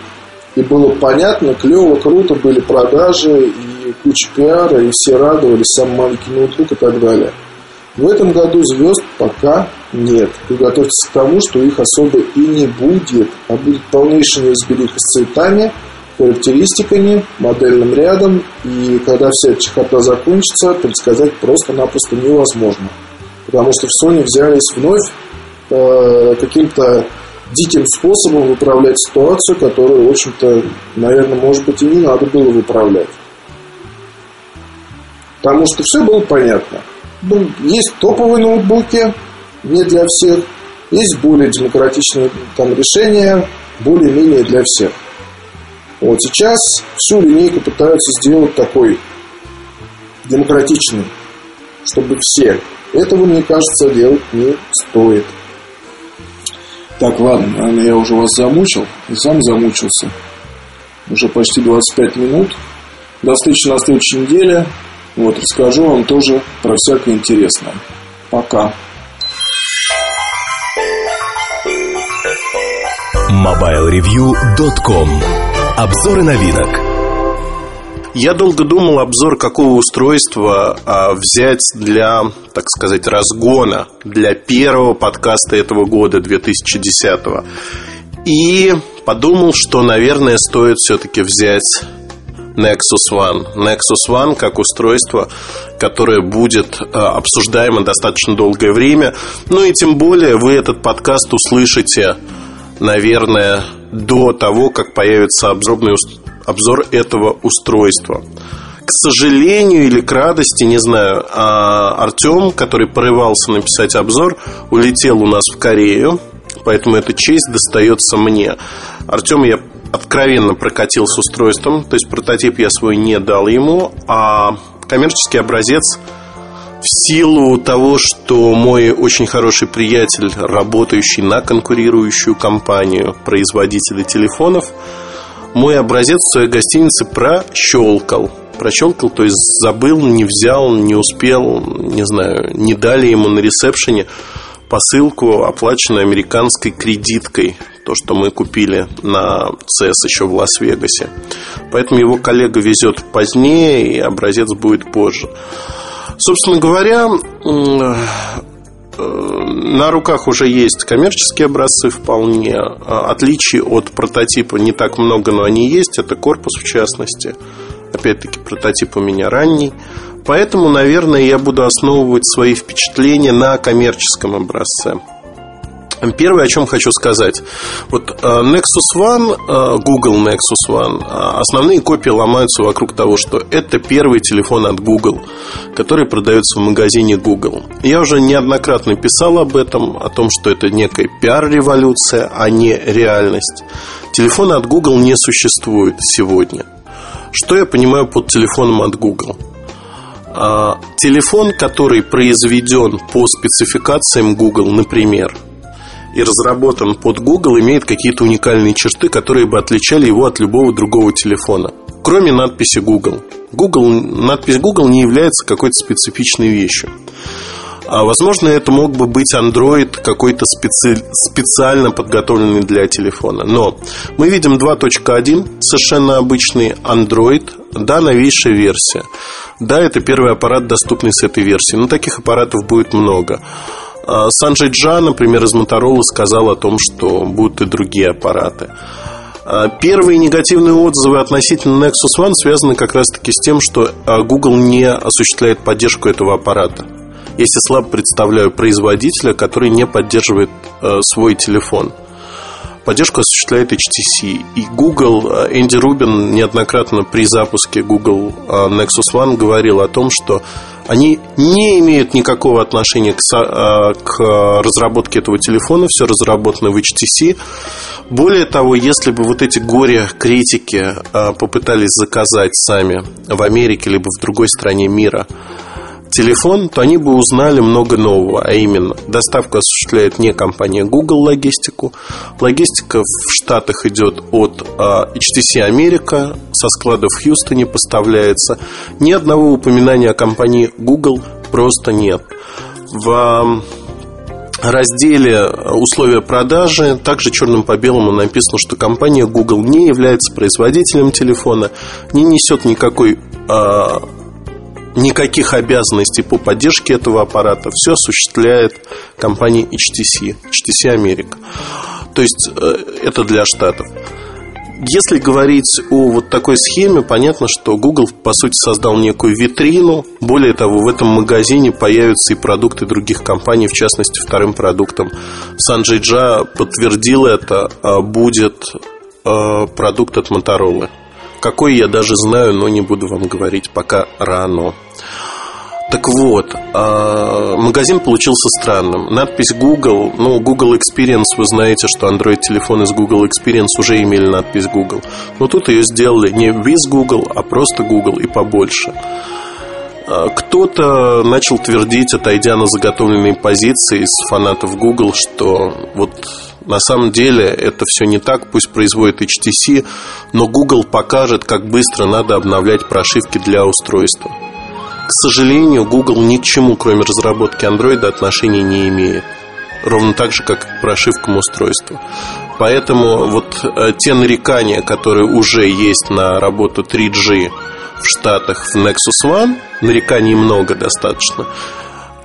и было понятно, клево, круто, были продажи и куча пиара, и все радовались, самый маленький ноутбук и так далее. В этом году звезд пока нет. Готовьтесь к тому, что их особо и не будет, а будет полнейший неразбериха с цветами, характеристиками, модельным рядом. И когда вся эта чехота закончится, предсказать просто-напросто невозможно. Потому что в Sony взялись вновь э, каким-то диким способом выправлять ситуацию, которую, в общем-то, наверное, может быть, и не надо было выправлять. Потому что все было понятно. Ну, есть топовые ноутбуки, не для всех. Есть более демократичные там решения, более-менее для всех. Вот сейчас всю линейку пытаются сделать такой демократичной, чтобы все. Этого, мне кажется, делать не стоит. Так, ладно, наверное, я уже вас замучил и сам замучился. Уже почти 25 минут. До встречи на следующей неделе. Вот, расскажу вам тоже про всякое интересное. Пока. MobileReview.com Обзоры новинок я долго думал обзор какого устройства а, взять для, так сказать, разгона для первого подкаста этого года, 2010 -го. И подумал, что, наверное, стоит все-таки взять Nexus One. Nexus One как устройство, которое будет а, обсуждаемо достаточно долгое время. Ну и тем более вы этот подкаст услышите, наверное, до того, как появится обзорный обзор этого устройства. К сожалению или к радости, не знаю, а Артем, который порывался написать обзор, улетел у нас в Корею, поэтому эта честь достается мне. Артем я откровенно прокатил с устройством, то есть прототип я свой не дал ему, а коммерческий образец в силу того, что мой очень хороший приятель, работающий на конкурирующую компанию производителей телефонов, мой образец в своей гостинице прощелкал. Прощелкал, то есть забыл, не взял, не успел, не знаю, не дали ему на ресепшене посылку, оплаченную американской кредиткой. То, что мы купили на CES еще в Лас-Вегасе. Поэтому его коллега везет позднее, и образец будет позже. Собственно говоря, на руках уже есть коммерческие образцы вполне. А, отличий от прототипа не так много, но они есть. Это корпус в частности. Опять-таки, прототип у меня ранний. Поэтому, наверное, я буду основывать свои впечатления на коммерческом образце. Первое, о чем хочу сказать. Вот э, Nexus One, э, Google Nexus One, э, основные копии ломаются вокруг того, что это первый телефон от Google, который продается в магазине Google. Я уже неоднократно писал об этом, о том, что это некая пиар-революция, а не реальность. Телефона от Google не существует сегодня. Что я понимаю под телефоном от Google? Телефон, который произведен по спецификациям Google, например – и разработан под Google, имеет какие-то уникальные черты, которые бы отличали его от любого другого телефона. Кроме надписи Google. Google надпись Google не является какой-то специфичной вещью. А, возможно, это мог бы быть Android какой-то специ... специально подготовленный для телефона. Но мы видим 2.1, совершенно обычный Android, да, новейшая версия. Да, это первый аппарат, доступный с этой версии. Но таких аппаратов будет много. А, Санджей Джа, например, из Моторола сказал о том, что будут и другие аппараты. А, первые негативные отзывы относительно Nexus One связаны как раз-таки с тем, что а, Google не осуществляет поддержку этого аппарата. Если слабо представляю производителя, который не поддерживает свой телефон. Поддержку осуществляет HTC. И Google, Энди Рубин неоднократно при запуске Google Nexus One говорил о том, что они не имеют никакого отношения к, а, к разработке этого телефона, все разработано в HTC. Более того, если бы вот эти горе-критики а, попытались заказать сами в Америке либо в другой стране мира телефон, то они бы узнали много нового, а именно доставку осуществляет не компания Google логистику. Логистика в Штатах идет от а, HTC Америка, со складов в Хьюстоне поставляется. Ни одного упоминания о компании Google просто нет. В разделе условия продажи также черным по белому написано, что компания Google не является производителем телефона, не несет никакой а, никаких обязанностей по поддержке этого аппарата. Все осуществляет компания HTC, HTC Америка. То есть э, это для штатов. Если говорить о вот такой схеме, понятно, что Google, по сути, создал некую витрину. Более того, в этом магазине появятся и продукты других компаний, в частности, вторым продуктом. Санджей Джа подтвердил это, а будет э, продукт от Motorola. Какой я даже знаю, но не буду вам говорить, пока рано. Так вот, а, магазин получился странным. Надпись Google, ну, Google Experience, вы знаете, что Android-телефоны с Google Experience уже имели надпись Google. Но тут ее сделали не with Google, а просто Google и побольше. А, кто-то начал твердить, отойдя на заготовленные позиции из фанатов Google, что вот на самом деле это все не так, пусть производит HTC, но Google покажет, как быстро надо обновлять прошивки для устройства. К сожалению, Google ни к чему, кроме разработки Android, отношения не имеет. Ровно так же, как к прошивкам устройства. Поэтому вот э, те нарекания, которые уже есть на работу 3G в Штатах в Nexus One, нареканий много достаточно,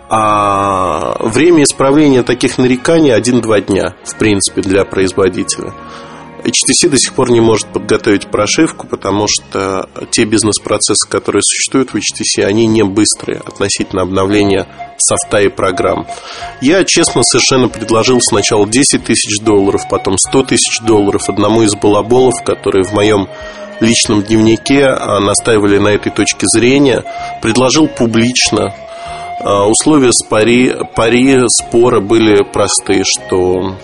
а время исправления таких нареканий 1-2 дня, в принципе, для производителя. HTC до сих пор не может подготовить прошивку, потому что те бизнес-процессы, которые существуют в HTC, они не быстрые относительно обновления софта и программ. Я, честно, совершенно предложил сначала 10 тысяч долларов, потом 100 тысяч долларов одному из балаболов, которые в моем личном дневнике а, настаивали на этой точке зрения, предложил публично а, условия пари, пари спора были простые, что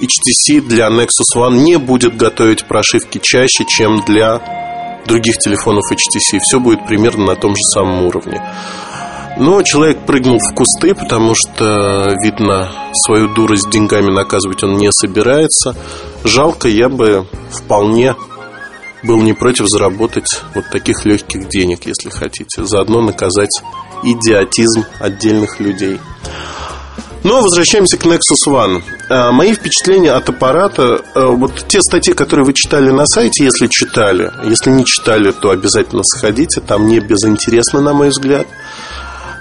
HTC для Nexus One не будет готовить прошивки чаще, чем для других телефонов HTC. Все будет примерно на том же самом уровне. Но человек прыгнул в кусты, потому что, видно, свою дурость деньгами наказывать он не собирается. Жалко, я бы вполне был не против заработать вот таких легких денег, если хотите. Заодно наказать идиотизм отдельных людей. Но возвращаемся к Nexus One. А, мои впечатления от аппарата, а, вот те статьи, которые вы читали на сайте, если читали, если не читали, то обязательно сходите, там не безинтересно, на мой взгляд.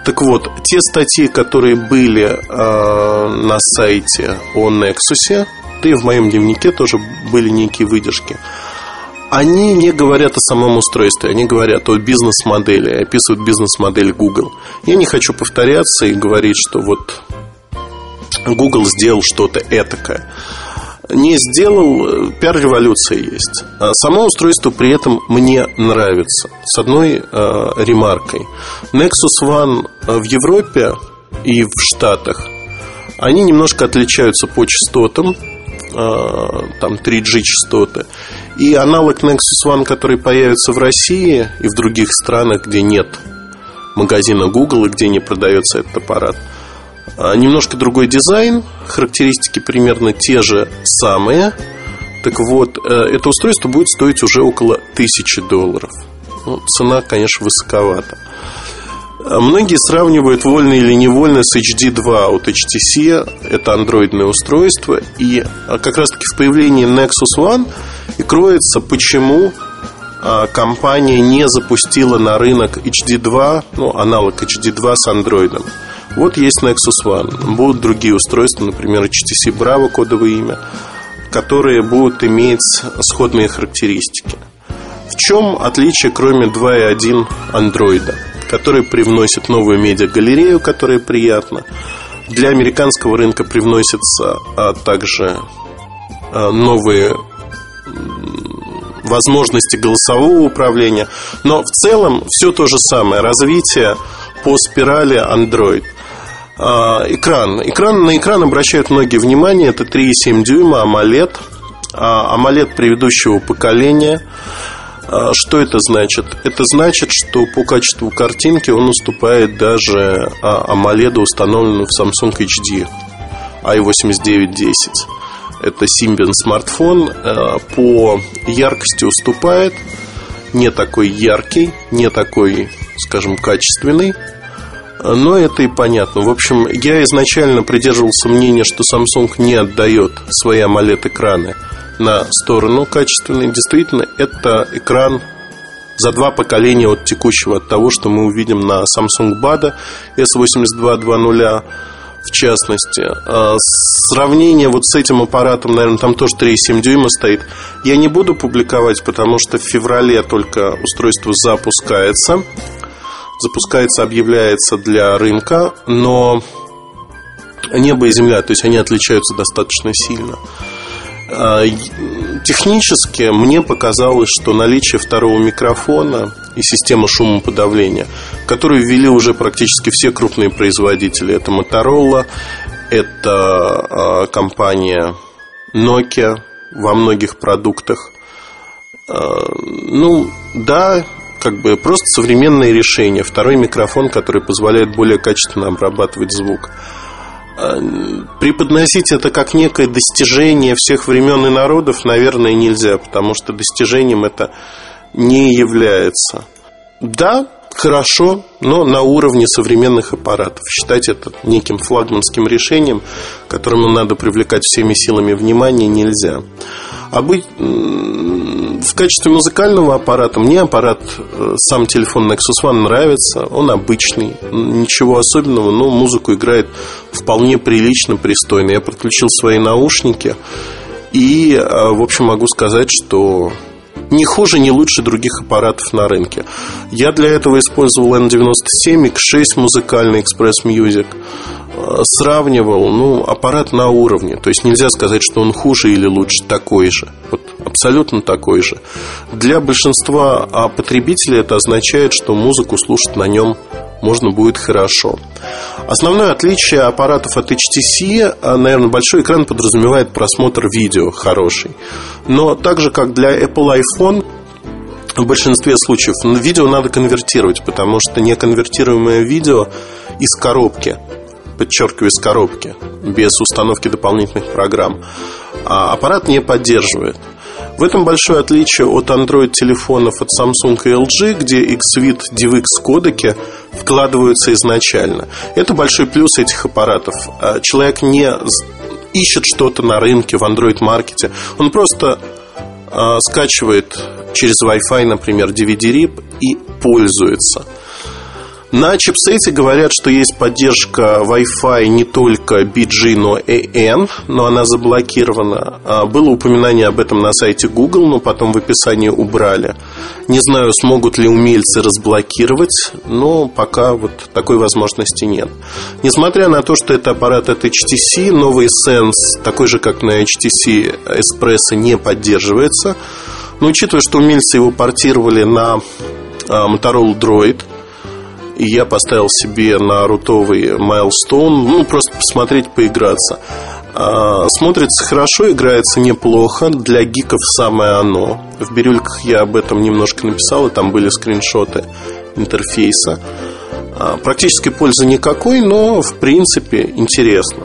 Так вот, те статьи, которые были э, на сайте о Nexus, да и в моем дневнике тоже были некие выдержки они не говорят о самом устройстве, они говорят о бизнес-модели, описывают бизнес-модель Google. Я не хочу повторяться и говорить, что вот Google сделал что-то этакое. Не сделал, пиар-революция есть. А само устройство при этом мне нравится. С одной э, ремаркой. Nexus One в Европе и в Штатах они немножко отличаются по частотам там 3G частоты. И аналог Nexus One, который появится в России и в других странах, где нет магазина Google и где не продается этот аппарат, а, немножко другой дизайн, характеристики примерно те же самые. Так вот, э, это устройство будет стоить уже около 1000 долларов. Ну, цена, конечно, высоковата. А многие сравнивают вольно или невольно с HD2 от HTC. Это андроидное устройство. И а, как раз-таки в появлении Nexus One и кроется, почему а, компания не запустила на рынок HD2, ну, аналог HD2 с андроидом. Вот есть Nexus One. Будут другие устройства, например, HTC Bravo, кодовое имя, которые будут иметь сходные характеристики. В чем отличие, кроме 2.1 андроида? который привносит новую медиагалерею, которая приятна. Для американского рынка привносятся а также а, новые возможности голосового управления. Но в целом все то же самое. Развитие по спирали Android. А, экран. экран. На экран обращают многие внимание. Это 3,7 дюйма AMOLED. А, AMOLED предыдущего поколения. А что это значит? Это значит, что по качеству картинки он уступает даже AMOLED, установленному в Samsung HD i8910. Это Symbian смартфон. Э, по яркости уступает. Не такой яркий, не такой, скажем, качественный. Но это и понятно. В общем, я изначально придерживался мнения, что Samsung не отдает свои AMOLED-экраны на сторону качественной. Действительно, это экран за два поколения от текущего, от того, что мы увидим на Samsung Bada S8220 в частности. А сравнение вот с этим аппаратом, наверное, там тоже 3,7 дюйма стоит. Я не буду публиковать, потому что в феврале только устройство запускается. Запускается, объявляется для рынка, но небо и земля, то есть они отличаются достаточно сильно. А, технически мне показалось, что наличие второго микрофона и система шумоподавления, которую ввели уже практически все крупные производители, это Motorola, это а, компания Nokia во многих продуктах. А, ну, да, как бы просто современное решение. Второй микрофон, который позволяет более качественно обрабатывать звук. Э, преподносить это как некое достижение всех времен и народов, наверное, нельзя, потому что достижением это не является. Да, хорошо, но на уровне современных аппаратов. Считать это неким флагманским решением, которому надо привлекать всеми силами внимания, нельзя. А быть в качестве музыкального аппарата мне аппарат, э, сам телефон Nexus One нравится, он обычный, ничего особенного, но музыку играет вполне прилично, пристойно. Я подключил свои наушники и, э, в общем, могу сказать, что не хуже, не лучше других аппаратов на рынке. Я для этого использовал N97, X6 музыкальный Express Music. Э, сравнивал, ну, аппарат на уровне. То есть нельзя сказать, что он хуже или лучше, такой же. Вот абсолютно такой же. Для большинства а потребителей это означает, что музыку слушать на нем можно будет хорошо. Основное отличие аппаратов от HTC, а, наверное, большой экран подразумевает просмотр видео хороший. Но так же, как для Apple iPhone, в большинстве случаев видео надо конвертировать, потому что неконвертируемое видео из коробки, подчеркиваю, из коробки, без установки дополнительных программ, а аппарат не поддерживает. В этом большое отличие от Android-телефонов от Samsung и LG, где Xvid DivX кодеки вкладываются изначально. Это большой плюс этих аппаратов. А человек не ищет что-то на рынке, в Android-маркете. Он просто э, скачивает через Wi-Fi, например, DVD-RIP и пользуется. На чипсете говорят, что есть поддержка Wi-Fi не только BG, но и AN, но она заблокирована. А, было упоминание об этом на сайте Google, но потом в описании убрали. Не знаю, смогут ли умельцы разблокировать, но пока вот такой возможности нет. Несмотря на то, что это аппарат от HTC, новый Sense, такой же, как на HTC Espresso, не поддерживается. Но учитывая, что умельцы его портировали на а, Motorola Droid, и я поставил себе на рутовый Milestone, ну, просто посмотреть, поиграться. А, смотрится хорошо, играется неплохо. Для гиков самое оно. В бирюльках я об этом немножко написал, и там были скриншоты интерфейса. А, практически пользы никакой, но в принципе интересно.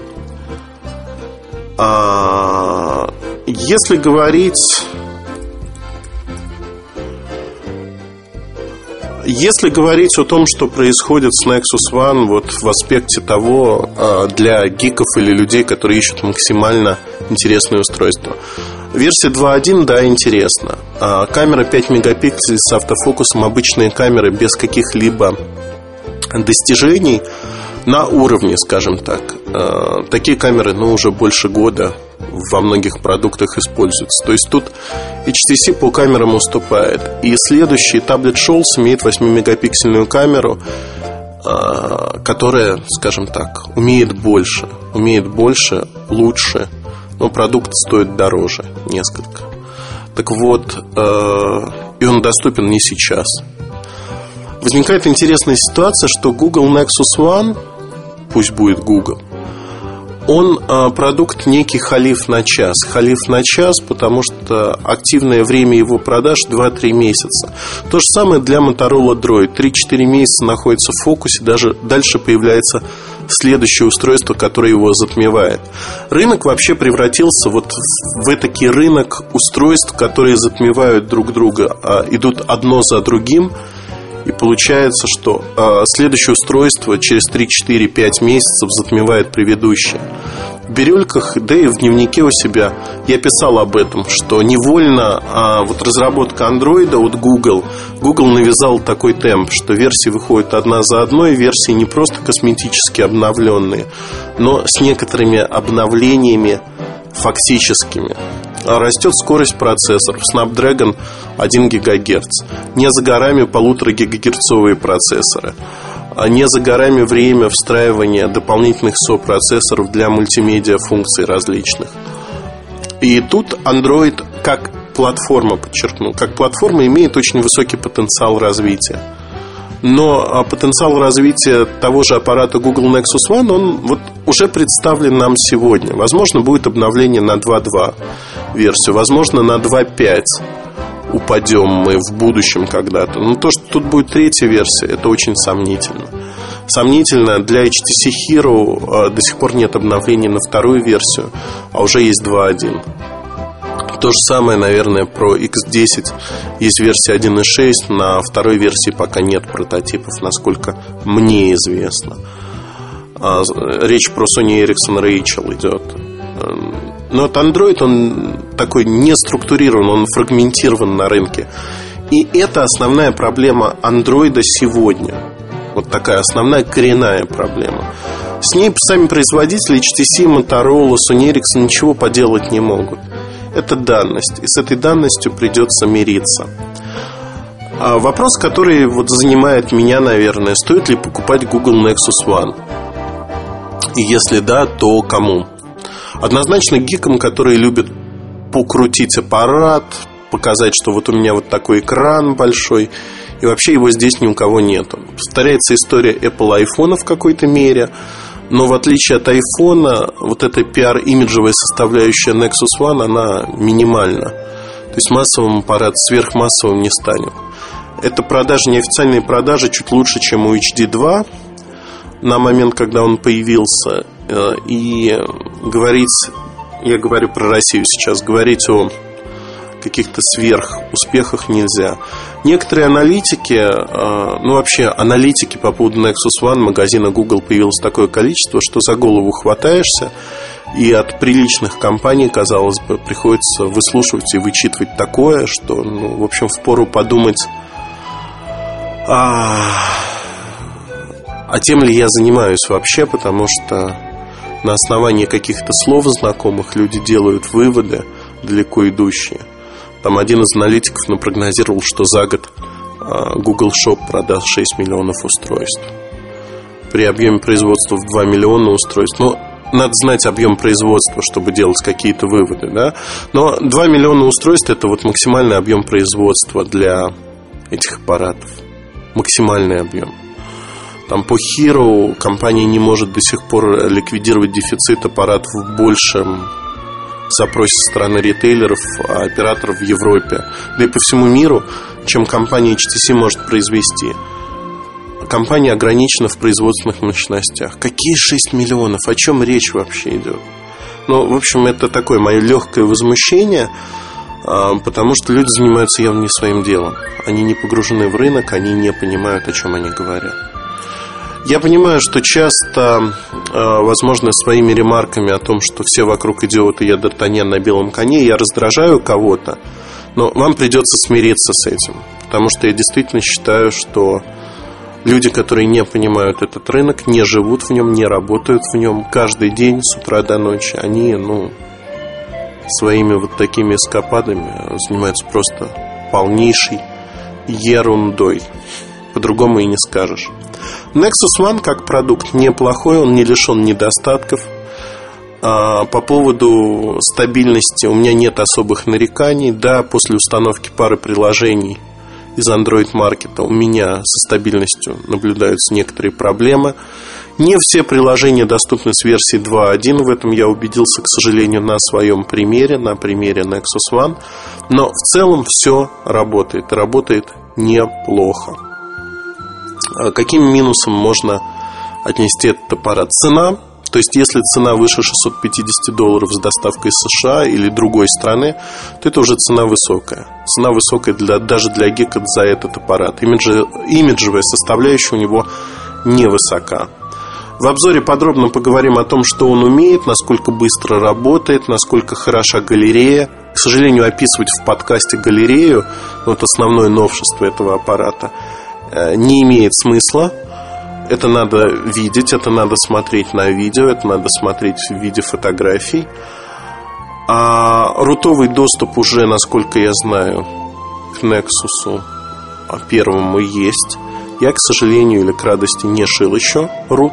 А, если говорить Если говорить о том, что происходит с Nexus One вот в аспекте того, а, для гиков или людей, которые ищут максимально интересное устройство. Версия 2.1, да, интересно. А, камера 5 мегапикселей с автофокусом, обычные камеры без каких-либо достижений на уровне, скажем так. А, такие камеры, ну, уже больше года во многих продуктах используются. То есть тут HTC по камерам уступает. И следующий таблет Shoals имеет 8-мегапиксельную камеру, а, которая, скажем так, умеет больше. Умеет больше, лучше, но продукт стоит дороже несколько. Так вот, а, и он доступен не сейчас. Возникает интересная ситуация, что Google Nexus One, пусть будет Google, он а, продукт некий халиф на час. Халиф на час, потому что активное время его продаж 2-3 месяца. То же самое для Motorola Droid. 3-4 месяца находится в фокусе, даже дальше появляется следующее устройство, которое его затмевает. Рынок вообще превратился вот в этакий рынок устройств, которые затмевают друг друга, а идут одно за другим – и получается, что э, следующее устройство через 3-4-5 месяцев затмевает предыдущее. В бирюльках, да и в дневнике у себя я писал об этом, что невольно а, вот разработка андроида от Google, Google навязал такой темп, что версии выходят одна за одной, версии не просто косметически обновленные, но с некоторыми обновлениями фактическими. Растет скорость процессоров. Snapdragon 1 ГГц. Не за горами полутора гигагерцовые процессоры. А не за горами время встраивания дополнительных сопроцессоров для мультимедиа функций различных. И тут Android как платформа, подчеркну, как платформа имеет очень высокий потенциал развития. Но а, потенциал развития того же аппарата Google Nexus One, он вот уже представлен нам сегодня. Возможно, будет обновление на 2.2 версию, возможно, на 2.5 упадем мы в будущем когда-то. Но то, что тут будет третья версия, это очень сомнительно. Сомнительно, для HTC Hero а, до сих пор нет обновления на вторую версию, а уже есть 2.1. То же самое, наверное, про X10. Есть версия 1.6, на второй версии пока нет прототипов, насколько мне известно. А, речь про Sony Ericsson Rachel идет. Эм, но вот Android, он такой не структурирован, он фрагментирован на рынке. И это основная проблема Android сегодня. Вот такая основная коренная проблема. С ней сами производители HTC, Motorola, Sony Ericsson ничего поделать не могут. Это данность, и с этой данностью придется мириться. А вопрос, который вот занимает меня, наверное, стоит ли покупать Google Nexus One? И если да, то кому? Однозначно гикам, которые любят покрутить аппарат, показать, что вот у меня вот такой экран большой, и вообще его здесь ни у кого нету. Повторяется история Apple iPhone в какой-то мере – но в отличие от iPhone, вот эта пиар-имиджевая составляющая Nexus One, она минимальна. То есть массовым аппарат сверхмассовым не станет. Это продажи, неофициальные продажи чуть лучше, чем у HD2 на момент, когда он появился. Э, и говорить, я говорю про Россию сейчас, говорить о каких-то сверхуспехах нельзя. Некоторые аналитики, э, ну вообще аналитики по поводу Nexus One магазина Google появилось такое количество, что за голову хватаешься, и от приличных компаний, казалось бы, приходится выслушивать и вычитывать такое, что, ну, в общем, впору подумать, а, а тем ли я занимаюсь вообще, потому что на основании каких-то слов знакомых люди делают выводы далеко идущие. Там один из аналитиков напрогнозировал, что за год а, Google Shop продаст 6 миллионов устройств. При объеме производства в 2 миллиона устройств. Но надо знать объем производства, чтобы делать какие-то выводы, да. Но 2 миллиона устройств это вот максимальный объем производства для этих аппаратов. Максимальный объем. Там по Hero компания не может до сих пор ликвидировать дефицит аппаратов в большем запросе со стороны ритейлеров, а операторов в Европе, да и по всему миру, чем компания HTC может произвести. Компания ограничена в производственных мощностях. Какие 6 миллионов? О чем речь вообще идет? Ну, в общем, это такое мое легкое возмущение, а, потому что люди занимаются явно не своим делом. Они не погружены в рынок, они не понимают, о чем они говорят. Я понимаю, что часто, а, возможно, своими ремарками о том, что все вокруг идиоты, я Д'Артаньян на белом коне, я раздражаю кого-то, но вам придется смириться с этим. Потому что я действительно считаю, что люди, которые не понимают этот рынок, не живут в нем, не работают в нем каждый день с утра до ночи, они, ну, своими вот такими эскападами занимаются просто полнейшей ерундой. По-другому и не скажешь. Nexus One как продукт неплохой, он не лишен недостатков. А, по поводу стабильности у меня нет особых нареканий. Да, после установки пары приложений из Android Market у меня со стабильностью наблюдаются некоторые проблемы. Не все приложения доступны с версии 2.1. В этом я убедился, к сожалению, на своем примере, на примере Nexus One. Но в целом все работает. Работает неплохо. А каким минусом можно отнести этот аппарат? Цена. То есть, если цена выше 650 долларов с доставкой США или другой страны, то это уже цена высокая. Цена высокая для, даже для гека за этот аппарат. Имидж, имиджевая составляющая у него невысока. В обзоре подробно поговорим о том, что он умеет, насколько быстро работает, насколько хороша галерея. К сожалению, описывать в подкасте галерею, вот основное новшество этого аппарата – не имеет смысла. Это надо видеть, это надо смотреть на видео, это надо смотреть в виде фотографий. А рутовый доступ уже, насколько я знаю, к Nexus первому есть. Я, к сожалению или к радости, не шил еще рут.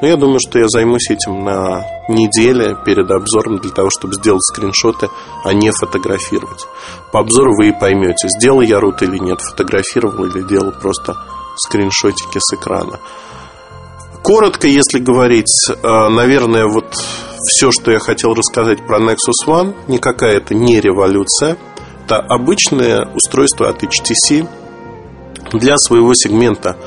Но я думаю, что я займусь этим на неделе перед обзором для того, чтобы сделать скриншоты, а не фотографировать. По обзору вы и поймете, сделал я рут или нет, фотографировал или делал просто скриншотики с экрана. Коротко, если говорить, э, наверное, вот все, что я хотел рассказать про Nexus One, никакая это не революция. Это обычное устройство от HTC для своего сегмента –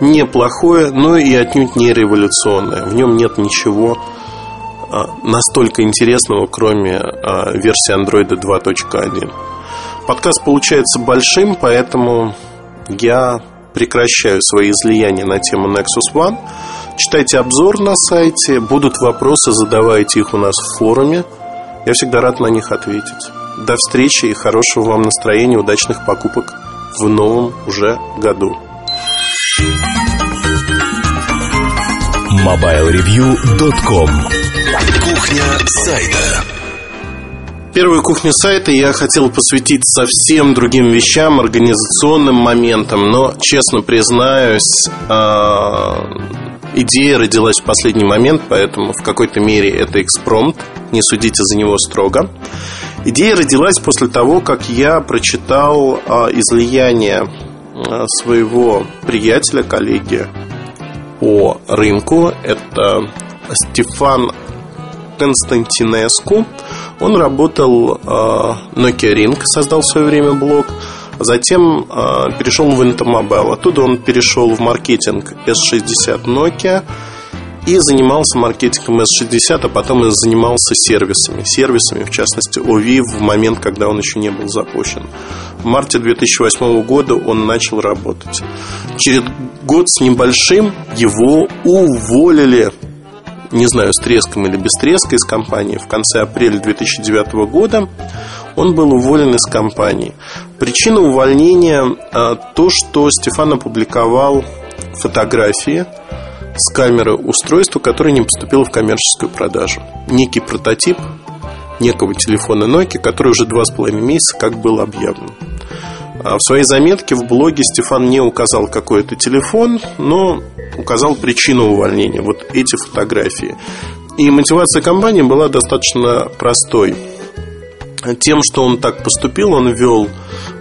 неплохое, но и отнюдь не революционное. В нем нет ничего а, настолько интересного, кроме а, версии Android 2.1. Подкаст получается большим, поэтому я прекращаю свои излияния на тему Nexus One. Читайте обзор на сайте, будут вопросы, задавайте их у нас в форуме. Я всегда рад на них ответить. До встречи и хорошего вам настроения, удачных покупок в новом уже году. MobileReview.com Кухня сайта. Первую кухню сайта я хотел посвятить совсем другим вещам, организационным моментам, но, честно признаюсь, а, идея родилась в последний момент, поэтому в какой-то мере это экспромт, не судите за него строго. Идея родилась после того, как я прочитал а, излияние своего приятеля, коллеги по рынку. Это Стефан Константинеску. Он работал э, Nokia Ring, создал в свое время блог. Затем э, перешел в Intermobile. Оттуда он перешел в маркетинг S60 Nokia и занимался маркетингом S60, а потом и занимался сервисами. Сервисами, в частности, OVI в момент, когда он еще не был запущен. В марте 2008 года он начал работать. Через год с небольшим его уволили не знаю, с треском или без треска из компании. В конце апреля 2009 года он был уволен из компании. Причина увольнения а, то, что Стефан опубликовал фотографии с камеры устройства, которое не поступило в коммерческую продажу. Некий прототип некого телефона Nokia, который уже два с половиной месяца как был объявлен. А в своей заметке в блоге Стефан не указал, какой это телефон, но указал причину увольнения. Вот эти фотографии. И мотивация компании была достаточно простой. Тем, что он так поступил, он ввел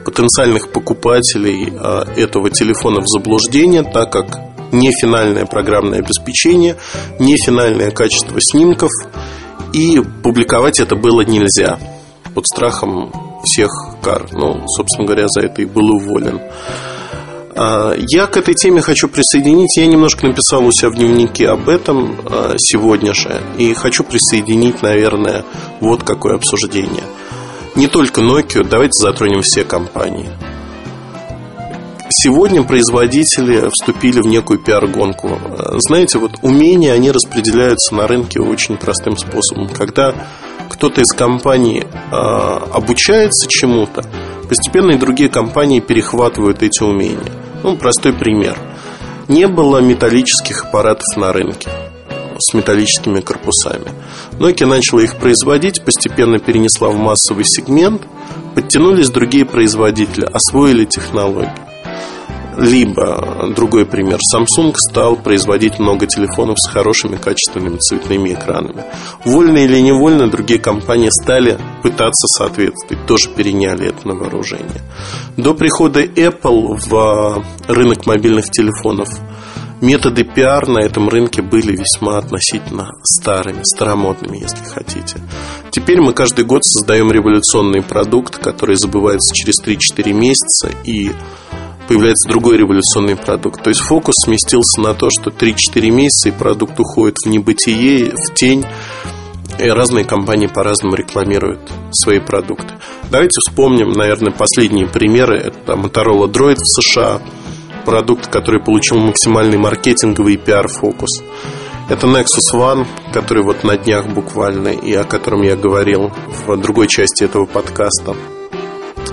потенциальных покупателей а, этого телефона в заблуждение, так как не финальное программное обеспечение, не финальное качество снимков, и публиковать это было нельзя под страхом всех кар. Ну, собственно говоря, за это и был уволен. А, я к этой теме хочу присоединить. Я немножко написал у себя в дневнике об этом а, сегодня же. И хочу присоединить, наверное, вот какое обсуждение. Не только Nokia, давайте затронем все компании. Сегодня производители вступили в некую пиар-гонку. Знаете, вот умения, они распределяются на рынке очень простым способом. Когда кто-то из компаний э, обучается чему-то, постепенно и другие компании перехватывают эти умения. Ну, простой пример. Не было металлических аппаратов на рынке с металлическими корпусами. Nokia начала их производить, постепенно перенесла в массовый сегмент, подтянулись другие производители, освоили технологии. Либо, другой пример, Samsung стал производить много телефонов с хорошими качественными цветными экранами. Вольно или невольно другие компании стали пытаться соответствовать, тоже переняли это на вооружение. До прихода Apple в рынок мобильных телефонов методы пиар на этом рынке были весьма относительно старыми, старомодными, если хотите. Теперь мы каждый год создаем революционный продукт, который забывается через 3-4 месяца и появляется другой революционный продукт. То есть фокус сместился на то, что 3-4 месяца и продукт уходит в небытие, в тень. И разные компании по-разному рекламируют свои продукты. Давайте вспомним, наверное, последние примеры. Это Motorola Droid в США, продукт, который получил максимальный маркетинговый и пиар-фокус. Это Nexus One, который вот на днях буквально, и о котором я говорил в другой части этого подкаста,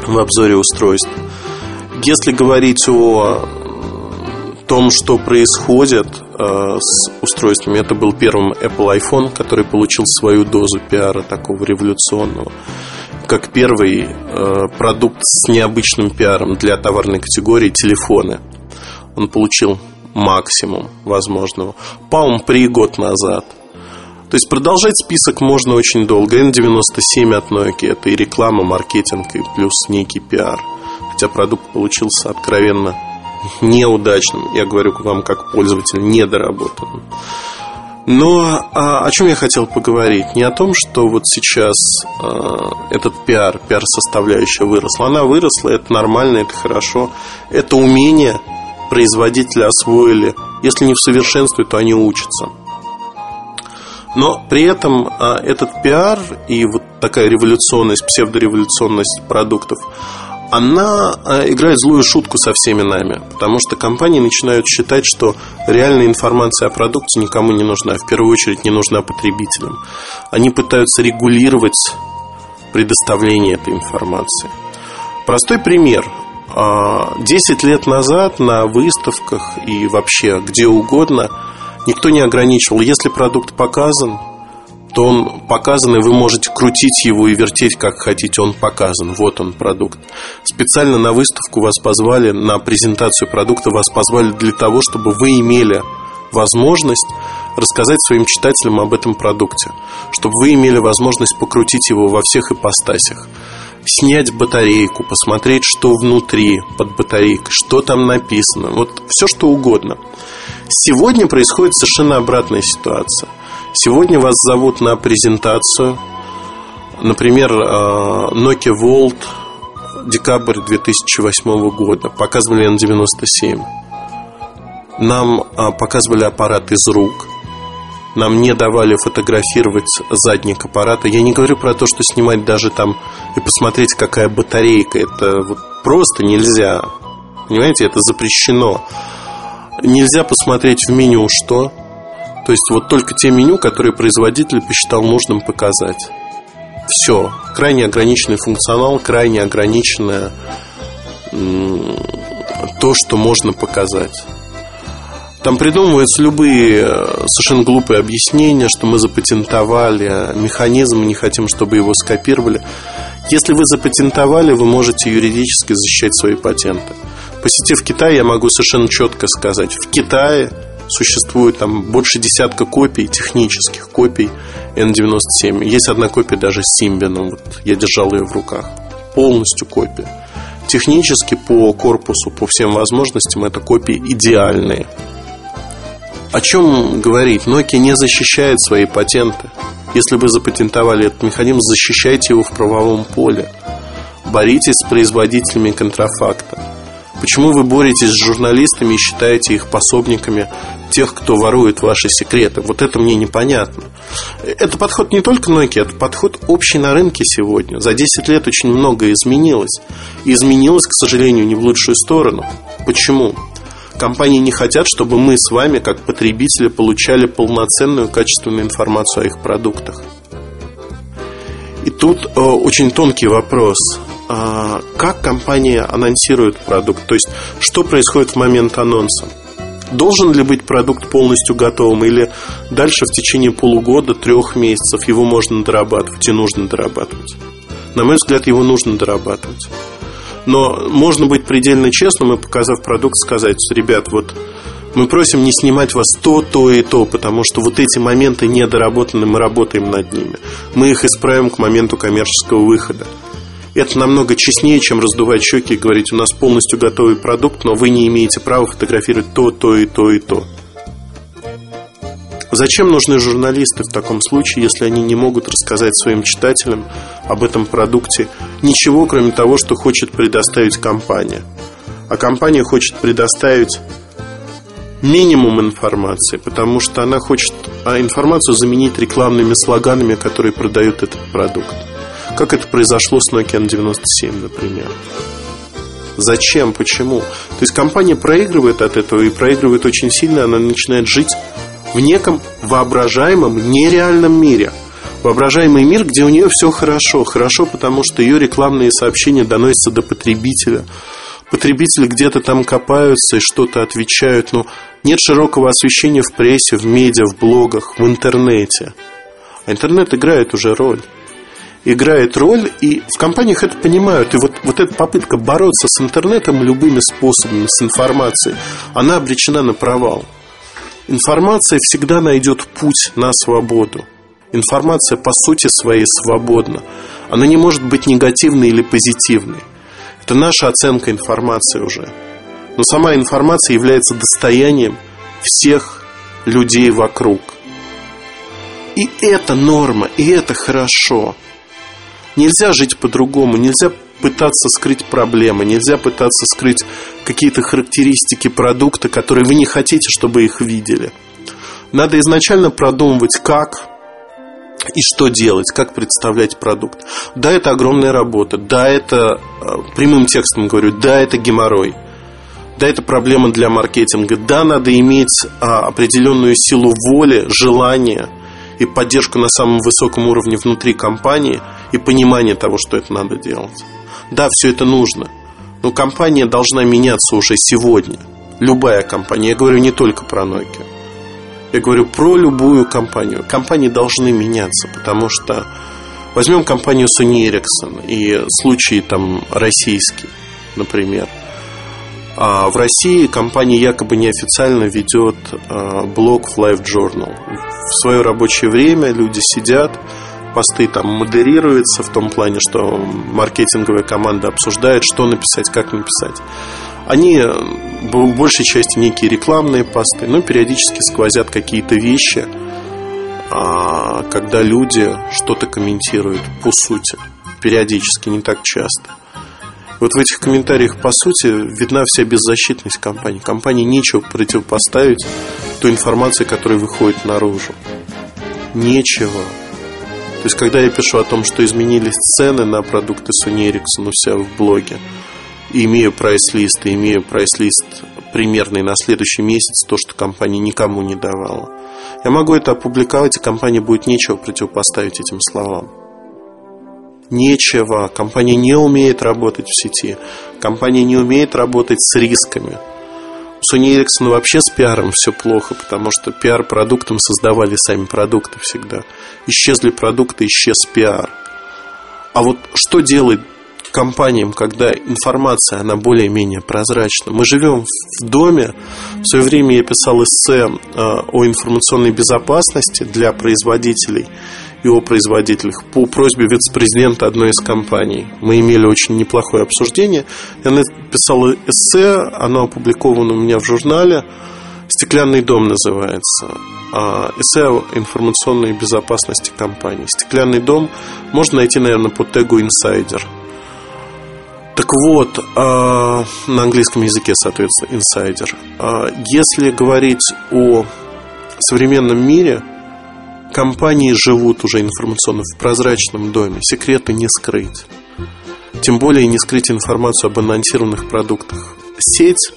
в обзоре устройств. Если говорить о том, что происходит э, с устройствами, это был первым Apple iPhone, который получил свою дозу пиара такого революционного, как первый э, продукт с необычным пиаром для товарной категории телефоны. Он получил максимум возможного. Palm Pre год назад. То есть продолжать список можно очень долго. N97 от Nokia это и реклама, маркетинг, и плюс некий пиар – хотя продукт получился откровенно неудачным. Я говорю вам как пользователь недоработанным. Но а, о чем я хотел поговорить? Не о том, что вот сейчас а, этот пиар, пиар-составляющая выросла. Она выросла, это нормально, это хорошо. Это умение производители освоили. Если не в совершенстве, то они учатся. Но при этом а, этот пиар и вот такая революционность, псевдореволюционность продуктов, она э, играет злую шутку со всеми нами, потому что компании начинают считать, что реальная информация о продукте никому не нужна, в первую очередь не нужна потребителям. Они пытаются регулировать предоставление этой информации. Простой пример. 10 а, лет назад на выставках и вообще где угодно никто не ограничивал, если продукт показан, то он показан, и вы можете крутить его и вертеть как хотите. Он показан. Вот он продукт. Специально на выставку вас позвали, на презентацию продукта вас позвали для того, чтобы вы имели возможность рассказать своим читателям об этом продукте, чтобы вы имели возможность покрутить его во всех ипостасях, снять батарейку, посмотреть, что внутри под батарейкой, что там написано, вот все что угодно. Сегодня происходит совершенно обратная ситуация – Сегодня вас зовут на презентацию. Например, э, Nokia Volt декабрь 2008 года. Показывали N97. Нам э, показывали аппарат из рук. Нам не давали фотографировать задник аппарата. Я не говорю про то, что снимать даже там и посмотреть, какая батарейка. Это вот просто нельзя. Понимаете, это запрещено. Нельзя посмотреть в меню что, то есть вот только те меню, которые производитель посчитал нужным показать. Все. Крайне ограниченный функционал, крайне ограниченное то, что можно показать. Там придумываются любые э, совершенно глупые объяснения, что мы запатентовали механизм, не хотим, чтобы его скопировали. Если вы запатентовали, вы можете юридически защищать свои патенты. Посетив Китай, я могу совершенно четко сказать, в Китае существует там больше десятка копий, технических копий N97. Есть одна копия даже с Симбином, вот я держал ее в руках. Полностью копия. Технически по корпусу, по всем возможностям, это копии идеальные. О чем говорить? Nokia не защищает свои патенты. Если вы запатентовали этот механизм, защищайте его в правовом поле. Боритесь с производителями контрафакта. Почему вы боретесь с журналистами и считаете их пособниками тех, кто ворует ваши секреты? Вот это мне непонятно. Это подход не только Nokia, это подход общий на рынке сегодня. За 10 лет очень многое изменилось. И изменилось, к сожалению, не в лучшую сторону. Почему? Компании не хотят, чтобы мы с вами, как потребители, получали полноценную качественную информацию о их продуктах. И тут э, очень тонкий вопрос. Э, как компания анонсирует продукт? То есть, что происходит в момент анонса? Должен ли быть продукт полностью готовым или дальше в течение полугода, трех месяцев его можно дорабатывать и нужно дорабатывать? На мой взгляд, его нужно дорабатывать. Но можно быть предельно честным и, показав продукт, сказать, ребят, вот мы просим не снимать вас то, то и то, потому что вот эти моменты недоработаны, мы работаем над ними. Мы их исправим к моменту коммерческого выхода. Это намного честнее, чем раздувать щеки и говорить, у нас полностью готовый продукт, но вы не имеете права фотографировать то, то и то и то. Зачем нужны журналисты в таком случае, если они не могут рассказать своим читателям об этом продукте ничего, кроме того, что хочет предоставить компания? А компания хочет предоставить минимум информации, потому что она хочет а информацию заменить рекламными слоганами, которые продают этот продукт. Как это произошло с Nokia N97, например. Зачем? Почему? То есть компания проигрывает от этого и проигрывает очень сильно, она начинает жить в неком воображаемом, нереальном мире. Воображаемый мир, где у нее все хорошо. Хорошо, потому что ее рекламные сообщения доносятся до потребителя. Потребители где-то там копаются и что-то отвечают, но нет широкого освещения в прессе, в медиа, в блогах, в интернете. А интернет играет уже роль играет роль, и в компаниях это понимают. И вот, вот эта попытка бороться с интернетом любыми способами, с информацией, она обречена на провал. Информация всегда найдет путь на свободу. Информация по сути своей свободна. Она не может быть негативной или позитивной. Это наша оценка информации уже. Но сама информация является достоянием всех людей вокруг. И это норма, и это хорошо. Нельзя жить по-другому, нельзя пытаться скрыть проблемы, нельзя пытаться скрыть какие-то характеристики продукта, которые вы не хотите, чтобы их видели. Надо изначально продумывать, как и что делать, как представлять продукт. Да, это огромная работа, да, это э, прямым текстом говорю, да, это геморрой. Да, это проблема для маркетинга. Да, надо иметь а, определенную силу воли, желания и поддержку на самом высоком уровне внутри компании и понимание того, что это надо делать. Да, все это нужно, но компания должна меняться уже сегодня. Любая компания. Я говорю не только про Nokia. Я говорю про любую компанию. Компании должны меняться, потому что возьмем компанию Sony Ericsson и случай там российский, например. А в России компания якобы неофициально ведет а, блог в Live Journal. В свое рабочее время люди сидят, посты там модерируются в том плане, что маркетинговая команда обсуждает, что написать, как написать. Они в большей части некие рекламные посты, но периодически сквозят какие-то вещи, а, когда люди что-то комментируют по сути. Периодически, не так часто. Вот в этих комментариях, по сути, видна вся беззащитность компании. Компании нечего противопоставить той информации, которая выходит наружу. Нечего. То есть, когда я пишу о том, что изменились цены на продукты Sony Ericsson у себя в блоге, и имею прайс-лист, и имею прайс-лист примерный на следующий месяц, то, что компания никому не давала, я могу это опубликовать, и компании будет нечего противопоставить этим словам. Нечего. Компания не умеет работать в сети. Компания не умеет работать с рисками. Sony Ericsson вообще с пиаром все плохо, потому что пиар продуктом создавали сами продукты всегда. Исчезли продукты, исчез пиар. А вот что делает компаниям, когда информация, она более-менее прозрачна. Мы живем в доме. В свое время я писал эссе э, о информационной безопасности для производителей и о производителях по просьбе вице-президента одной из компаний. Мы имели очень неплохое обсуждение. Я написал эссе, оно опубликовано у меня в журнале. «Стеклянный дом» называется. А, эссе о информационной безопасности компании. «Стеклянный дом» можно найти, наверное, по тегу «Инсайдер». Так вот, а, на английском языке, соответственно, инсайдер. А, если говорить о современном мире, компании живут уже информационно в прозрачном доме, секреты не скрыть. Тем более не скрыть информацию об анонсированных продуктах. Сеть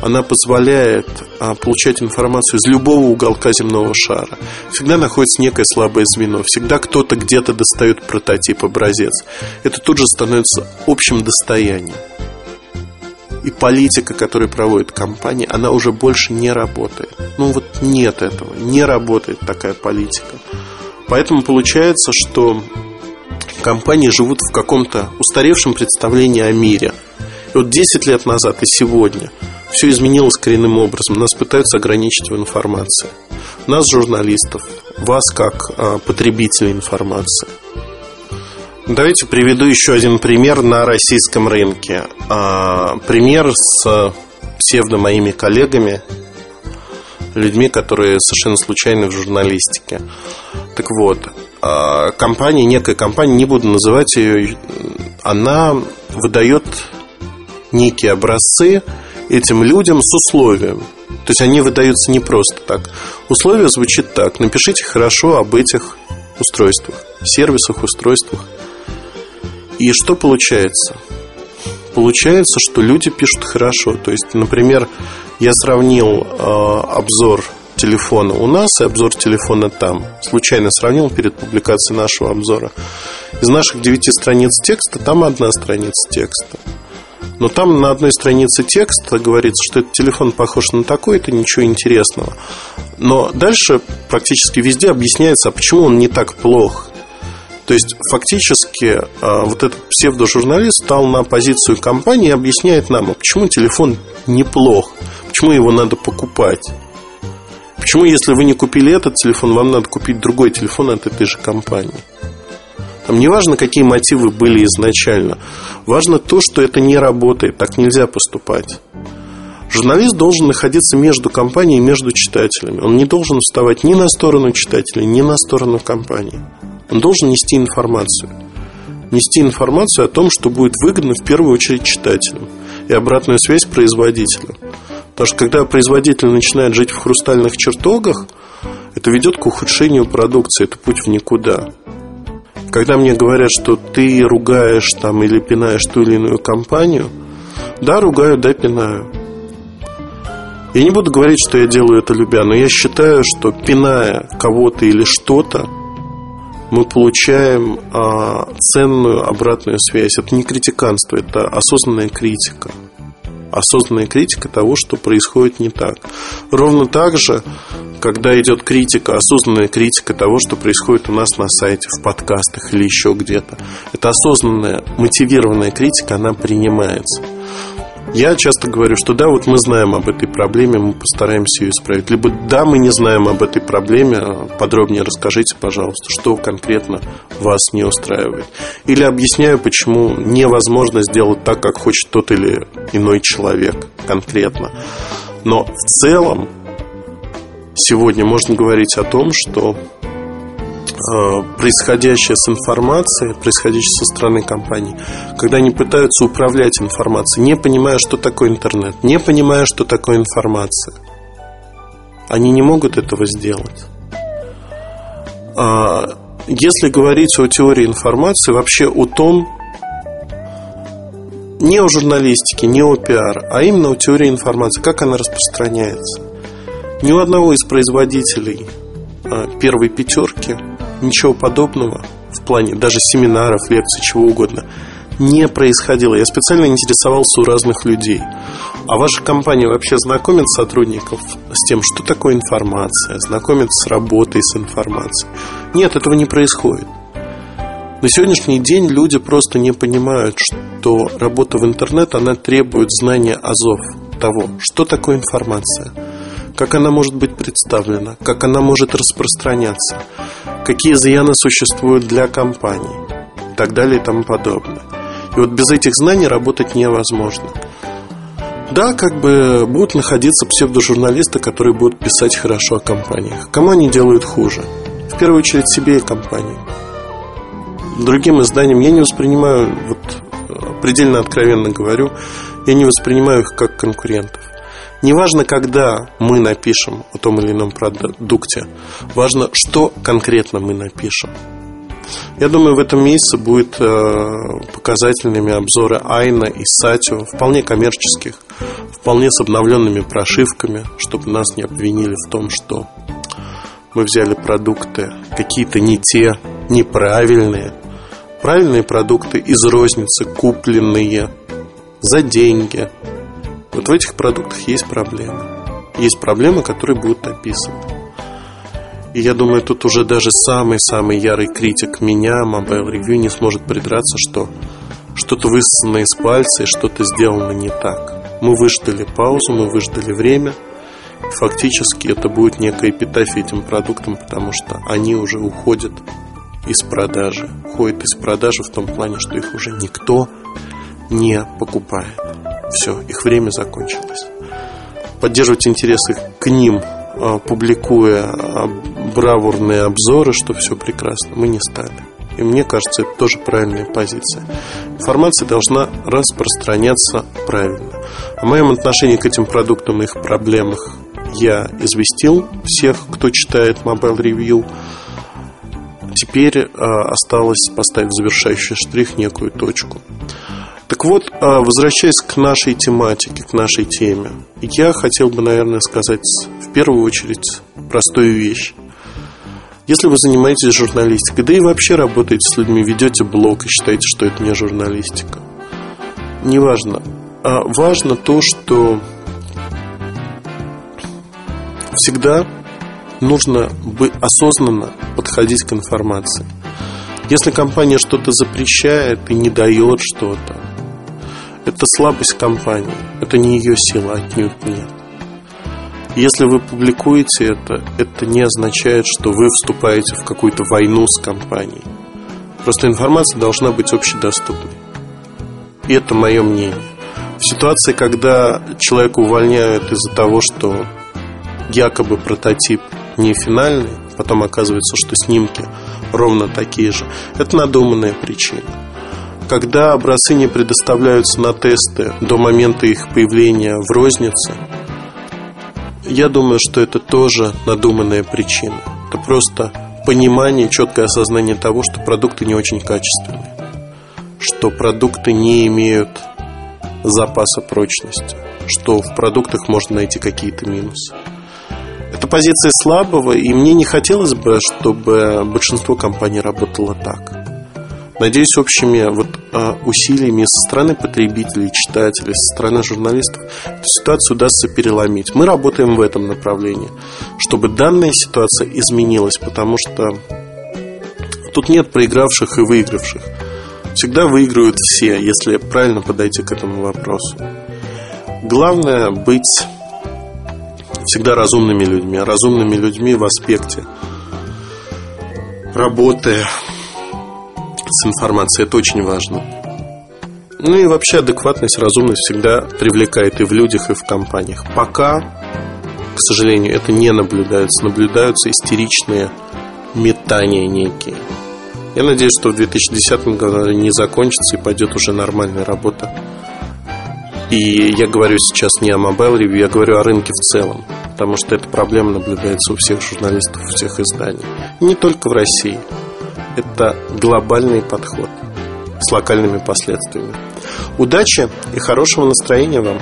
она позволяет а, получать информацию из любого уголка земного шара. Всегда находится некое слабое звено. Всегда кто-то где-то достает прототип, образец. Это тут же становится общим достоянием. И политика, которую проводит компания, она уже больше не работает. Ну вот нет этого. Не работает такая политика. Поэтому получается, что компании живут в каком-то устаревшем представлении о мире. И вот 10 лет назад и сегодня – все изменилось коренным образом. Нас пытаются ограничить в информации. Нас, журналистов, вас как а, потребителей информации. Давайте приведу еще один пример на российском рынке. А, пример с псевдо моими коллегами, людьми, которые совершенно случайны в журналистике. Так вот, а, компания, некая компания, не буду называть ее, она выдает некие образцы этим людям с условием. То есть они выдаются не просто так. Условие звучит так. Напишите хорошо об этих устройствах, сервисах, устройствах. И что получается? Получается, что люди пишут хорошо. То есть, например, я сравнил э, обзор телефона у нас и обзор телефона там. Случайно сравнил перед публикацией нашего обзора. Из наших девяти страниц текста там одна страница текста. Но там на одной странице текста говорится, что этот телефон похож на такой, это ничего интересного. Но дальше практически везде объясняется, а почему он не так плох. То есть фактически а, вот этот псевдожурналист стал на позицию компании и объясняет нам, а почему телефон неплох, почему его надо покупать. Почему, если вы не купили этот телефон, вам надо купить другой телефон от этой же компании? Там не важно, какие мотивы были изначально. Важно то, что это не работает. Так нельзя поступать. Журналист должен находиться между компанией и между читателями. Он не должен вставать ни на сторону читателей, ни на сторону компании. Он должен нести информацию. Нести информацию о том, что будет выгодно в первую очередь читателям. И обратную связь производителю. Потому что когда производитель начинает жить в хрустальных чертогах, это ведет к ухудшению продукции. Это путь в никуда. Когда мне говорят, что ты ругаешь там или пинаешь ту или иную компанию, да, ругаю, да, пинаю. Я не буду говорить, что я делаю это любя, но я считаю, что пиная кого-то или что-то, мы получаем а, ценную обратную связь. Это не критиканство, это осознанная критика. Осознанная критика того, что происходит не так. Ровно так же когда идет критика, осознанная критика того, что происходит у нас на сайте, в подкастах или еще где-то, это осознанная, мотивированная критика, она принимается. Я часто говорю, что да, вот мы знаем об этой проблеме, мы постараемся ее исправить. Либо да, мы не знаем об этой проблеме, подробнее расскажите, пожалуйста, что конкретно вас не устраивает. Или объясняю, почему невозможно сделать так, как хочет тот или иной человек конкретно. Но в целом сегодня можно говорить о том, что происходящее с информацией, происходящее со стороны компаний, когда они пытаются управлять информацией, не понимая, что такое интернет, не понимая, что такое информация, они не могут этого сделать. А, если говорить о теории информации, вообще о том, не о журналистике, не о пиар, а именно о теории информации, как она распространяется. Ни у одного из производителей а, первой пятерки ничего подобного в плане даже семинаров, лекций, чего угодно не происходило. Я специально интересовался у разных людей. А ваша компания вообще знакомит сотрудников с тем, что такое информация, знакомит с работой с информацией? Нет, этого не происходит. На сегодняшний день люди просто не понимают, что работа в интернет, она требует знания азов того, что такое информация, как она может быть представлена, как она может распространяться, какие изъяны существуют для компании и так далее и тому подобное. И вот без этих знаний работать невозможно. Да, как бы будут находиться псевдожурналисты, которые будут писать хорошо о компаниях. Кому они делают хуже? В первую очередь себе и компании. Другим изданиям я не воспринимаю, вот предельно откровенно говорю, я не воспринимаю их как конкурентов. Неважно, когда мы напишем о том или ином продукте, важно, что конкретно мы напишем. Я думаю, в этом месяце будет э, показательными обзоры Айна и Сатио, вполне коммерческих, вполне с обновленными прошивками, чтобы нас не обвинили в том, что мы взяли продукты какие-то не те, неправильные. Правильные продукты из розницы, купленные за деньги. Вот в этих продуктах есть проблемы. Есть проблемы, которые будут описаны. И я думаю, тут уже даже самый-самый ярый критик меня, Mobile Review, не сможет придраться, что что-то высосано из пальца и что-то сделано не так. Мы выждали паузу, мы выждали время. И фактически это будет некая эпитафия этим продуктам, потому что они уже уходят из продажи. Уходят из продажи в том плане, что их уже никто не покупает. Все, их время закончилось. Поддерживать интересы к ним а, публикуя а, бравурные обзоры, что все прекрасно, мы не стали. И мне кажется, это тоже правильная позиция. Информация должна распространяться правильно. О моем отношении к этим продуктам и их проблемах я известил всех, кто читает Mobile Review. Теперь э, осталось поставить завершающий штрих, некую точку. Так вот, возвращаясь к нашей тематике, к нашей теме, я хотел бы, наверное, сказать в первую очередь простую вещь. Если вы занимаетесь журналистикой, да и вообще работаете с людьми, ведете блог и считаете, что это не журналистика, неважно. А важно то, что всегда нужно бы осознанно подходить к информации. Если компания что-то запрещает и не дает что-то, это слабость компании, это не ее сила, отнюдь нет. Если вы публикуете это, это не означает, что вы вступаете в какую-то войну с компанией. Просто информация должна быть общедоступной. И это мое мнение. В ситуации, когда человека увольняют из-за того, что якобы прототип не финальный, потом оказывается, что снимки ровно такие же, это надуманная причина. Когда образцы не предоставляются на тесты до момента их появления в рознице, я думаю, что это тоже надуманная причина. Это просто понимание, четкое осознание того, что продукты не очень качественные, что продукты не имеют запаса прочности, что в продуктах можно найти какие-то минусы. Это позиция слабого, и мне не хотелось бы, чтобы большинство компаний работало так. Надеюсь, общими вот, а, усилиями со стороны потребителей, читателей, со стороны журналистов эту ситуацию удастся переломить. Мы работаем в этом направлении, чтобы данная ситуация изменилась, потому что тут нет проигравших и выигравших. Всегда выигрывают все, если правильно подойти к этому вопросу. Главное быть всегда разумными людьми, а разумными людьми в аспекте работы с информацией. Это очень важно. Ну и вообще адекватность, разумность всегда привлекает и в людях, и в компаниях. Пока, к сожалению, это не наблюдается. Наблюдаются истеричные метания некие. Я надеюсь, что в 2010 году не закончится и пойдет уже нормальная работа. И я говорю сейчас не о Mobile Review, я говорю о рынке в целом. Потому что эта проблема наблюдается у всех журналистов, у всех изданий. не только в России это глобальный подход с локальными последствиями. Удачи и хорошего настроения вам!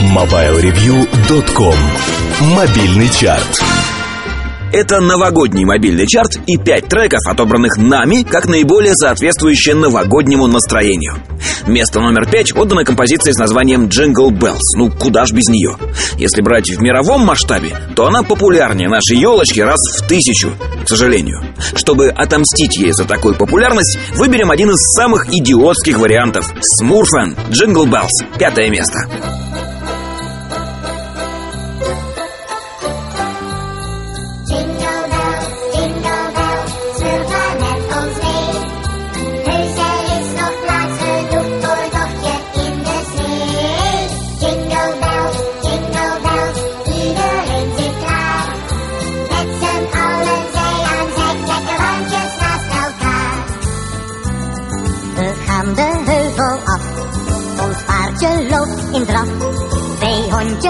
MobileReview.com Мобильный чарт. Это новогодний мобильный чарт и пять треков, отобранных нами, как наиболее соответствующие новогоднему настроению. Место номер пять отдано композиции с названием «Jingle Bells». Ну, куда ж без нее? Если брать в мировом масштабе, то она популярнее нашей елочки раз в тысячу, к сожалению. Чтобы отомстить ей за такую популярность, выберем один из самых идиотских вариантов. Смурфен «Jingle Bells». Пятое место.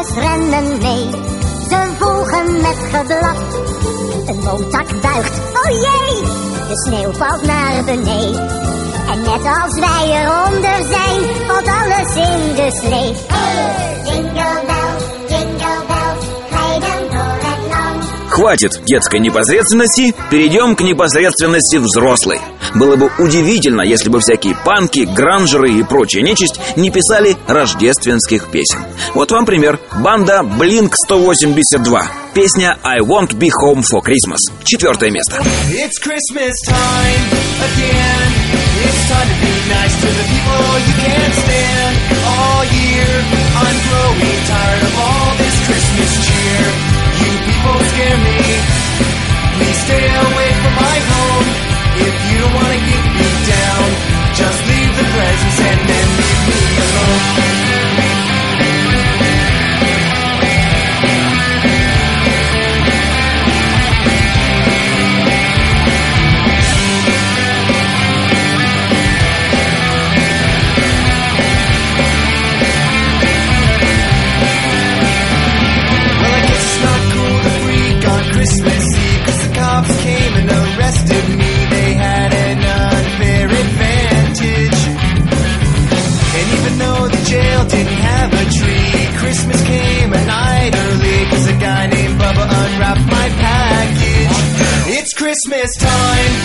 Hondjes rennen mee, ze volgen met geblaf. Een boomtak buigt, oh jee, de sneeuw valt naar beneden. En net als wij eronder zijn, valt alles in de slee. Hey, jingle bell, jingle bell, rijden door het land. Хватит детской непосредственности, перейдем к непосредственности взрослой. Было бы удивительно, если бы всякие панки, гранжеры и прочая нечисть не писали рождественских песен. Вот вам пример. Банда Blink-182. Песня «I won't be home for Christmas». Четвертое место. It's Christmas time again. It's time to be nice to the people you can't stand all year. I'm growing tired of all this Christmas cheer. You people scare me. Please stay away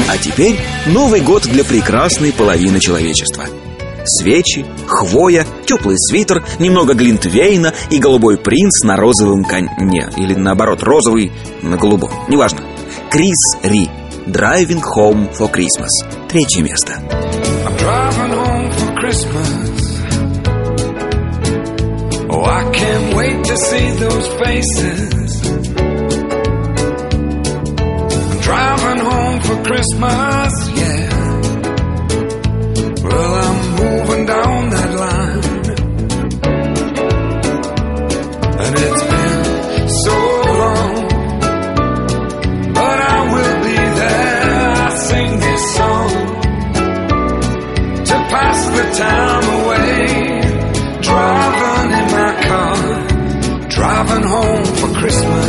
А теперь Новый год для прекрасной половины человечества. Свечи, хвоя, теплый свитер, немного глинтвейна и голубой принц на розовом коне. Или наоборот, розовый на голубом. Неважно. Крис Ри. Driving Home for Christmas. Третье место. I'm driving home for Christmas. Oh, I can't wait to see those faces. Christmas, yeah. Well, I'm moving down that line. And it's been so long. But I will be there. I sing this song to pass the time away. Driving in my car, driving home for Christmas.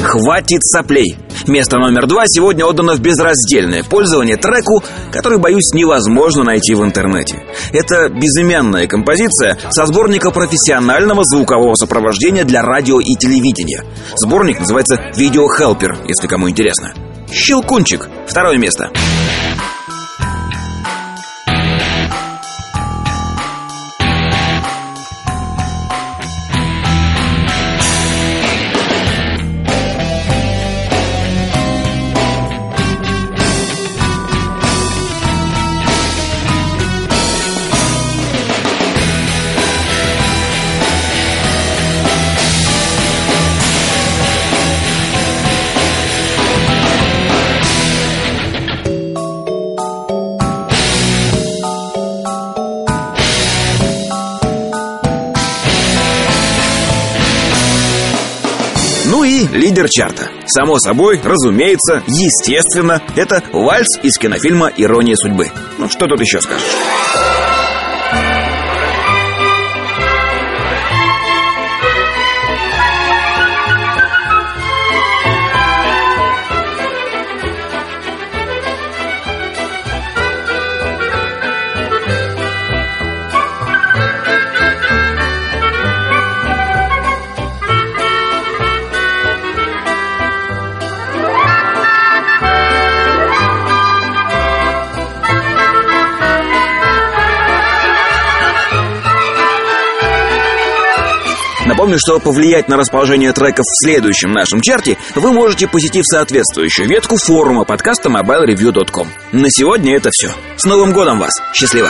Хватит соплей. Место номер два сегодня отдано в безраздельное пользование треку, который, боюсь, невозможно найти в интернете. Это безымянная композиция со сборника профессионального звукового сопровождения для радио и телевидения. Сборник называется «Видео Хелпер», если кому интересно. «Щелкунчик» — второе место. Лидер чарта. Само собой, разумеется, естественно, это вальс из кинофильма «Ирония судьбы». Ну, что тут еще скажешь? Напомню, что повлиять на расположение треков в следующем нашем чарте вы можете, посетив соответствующую ветку форума подкаста mobilereview.com. На сегодня это все. С Новым годом вас! Счастливо!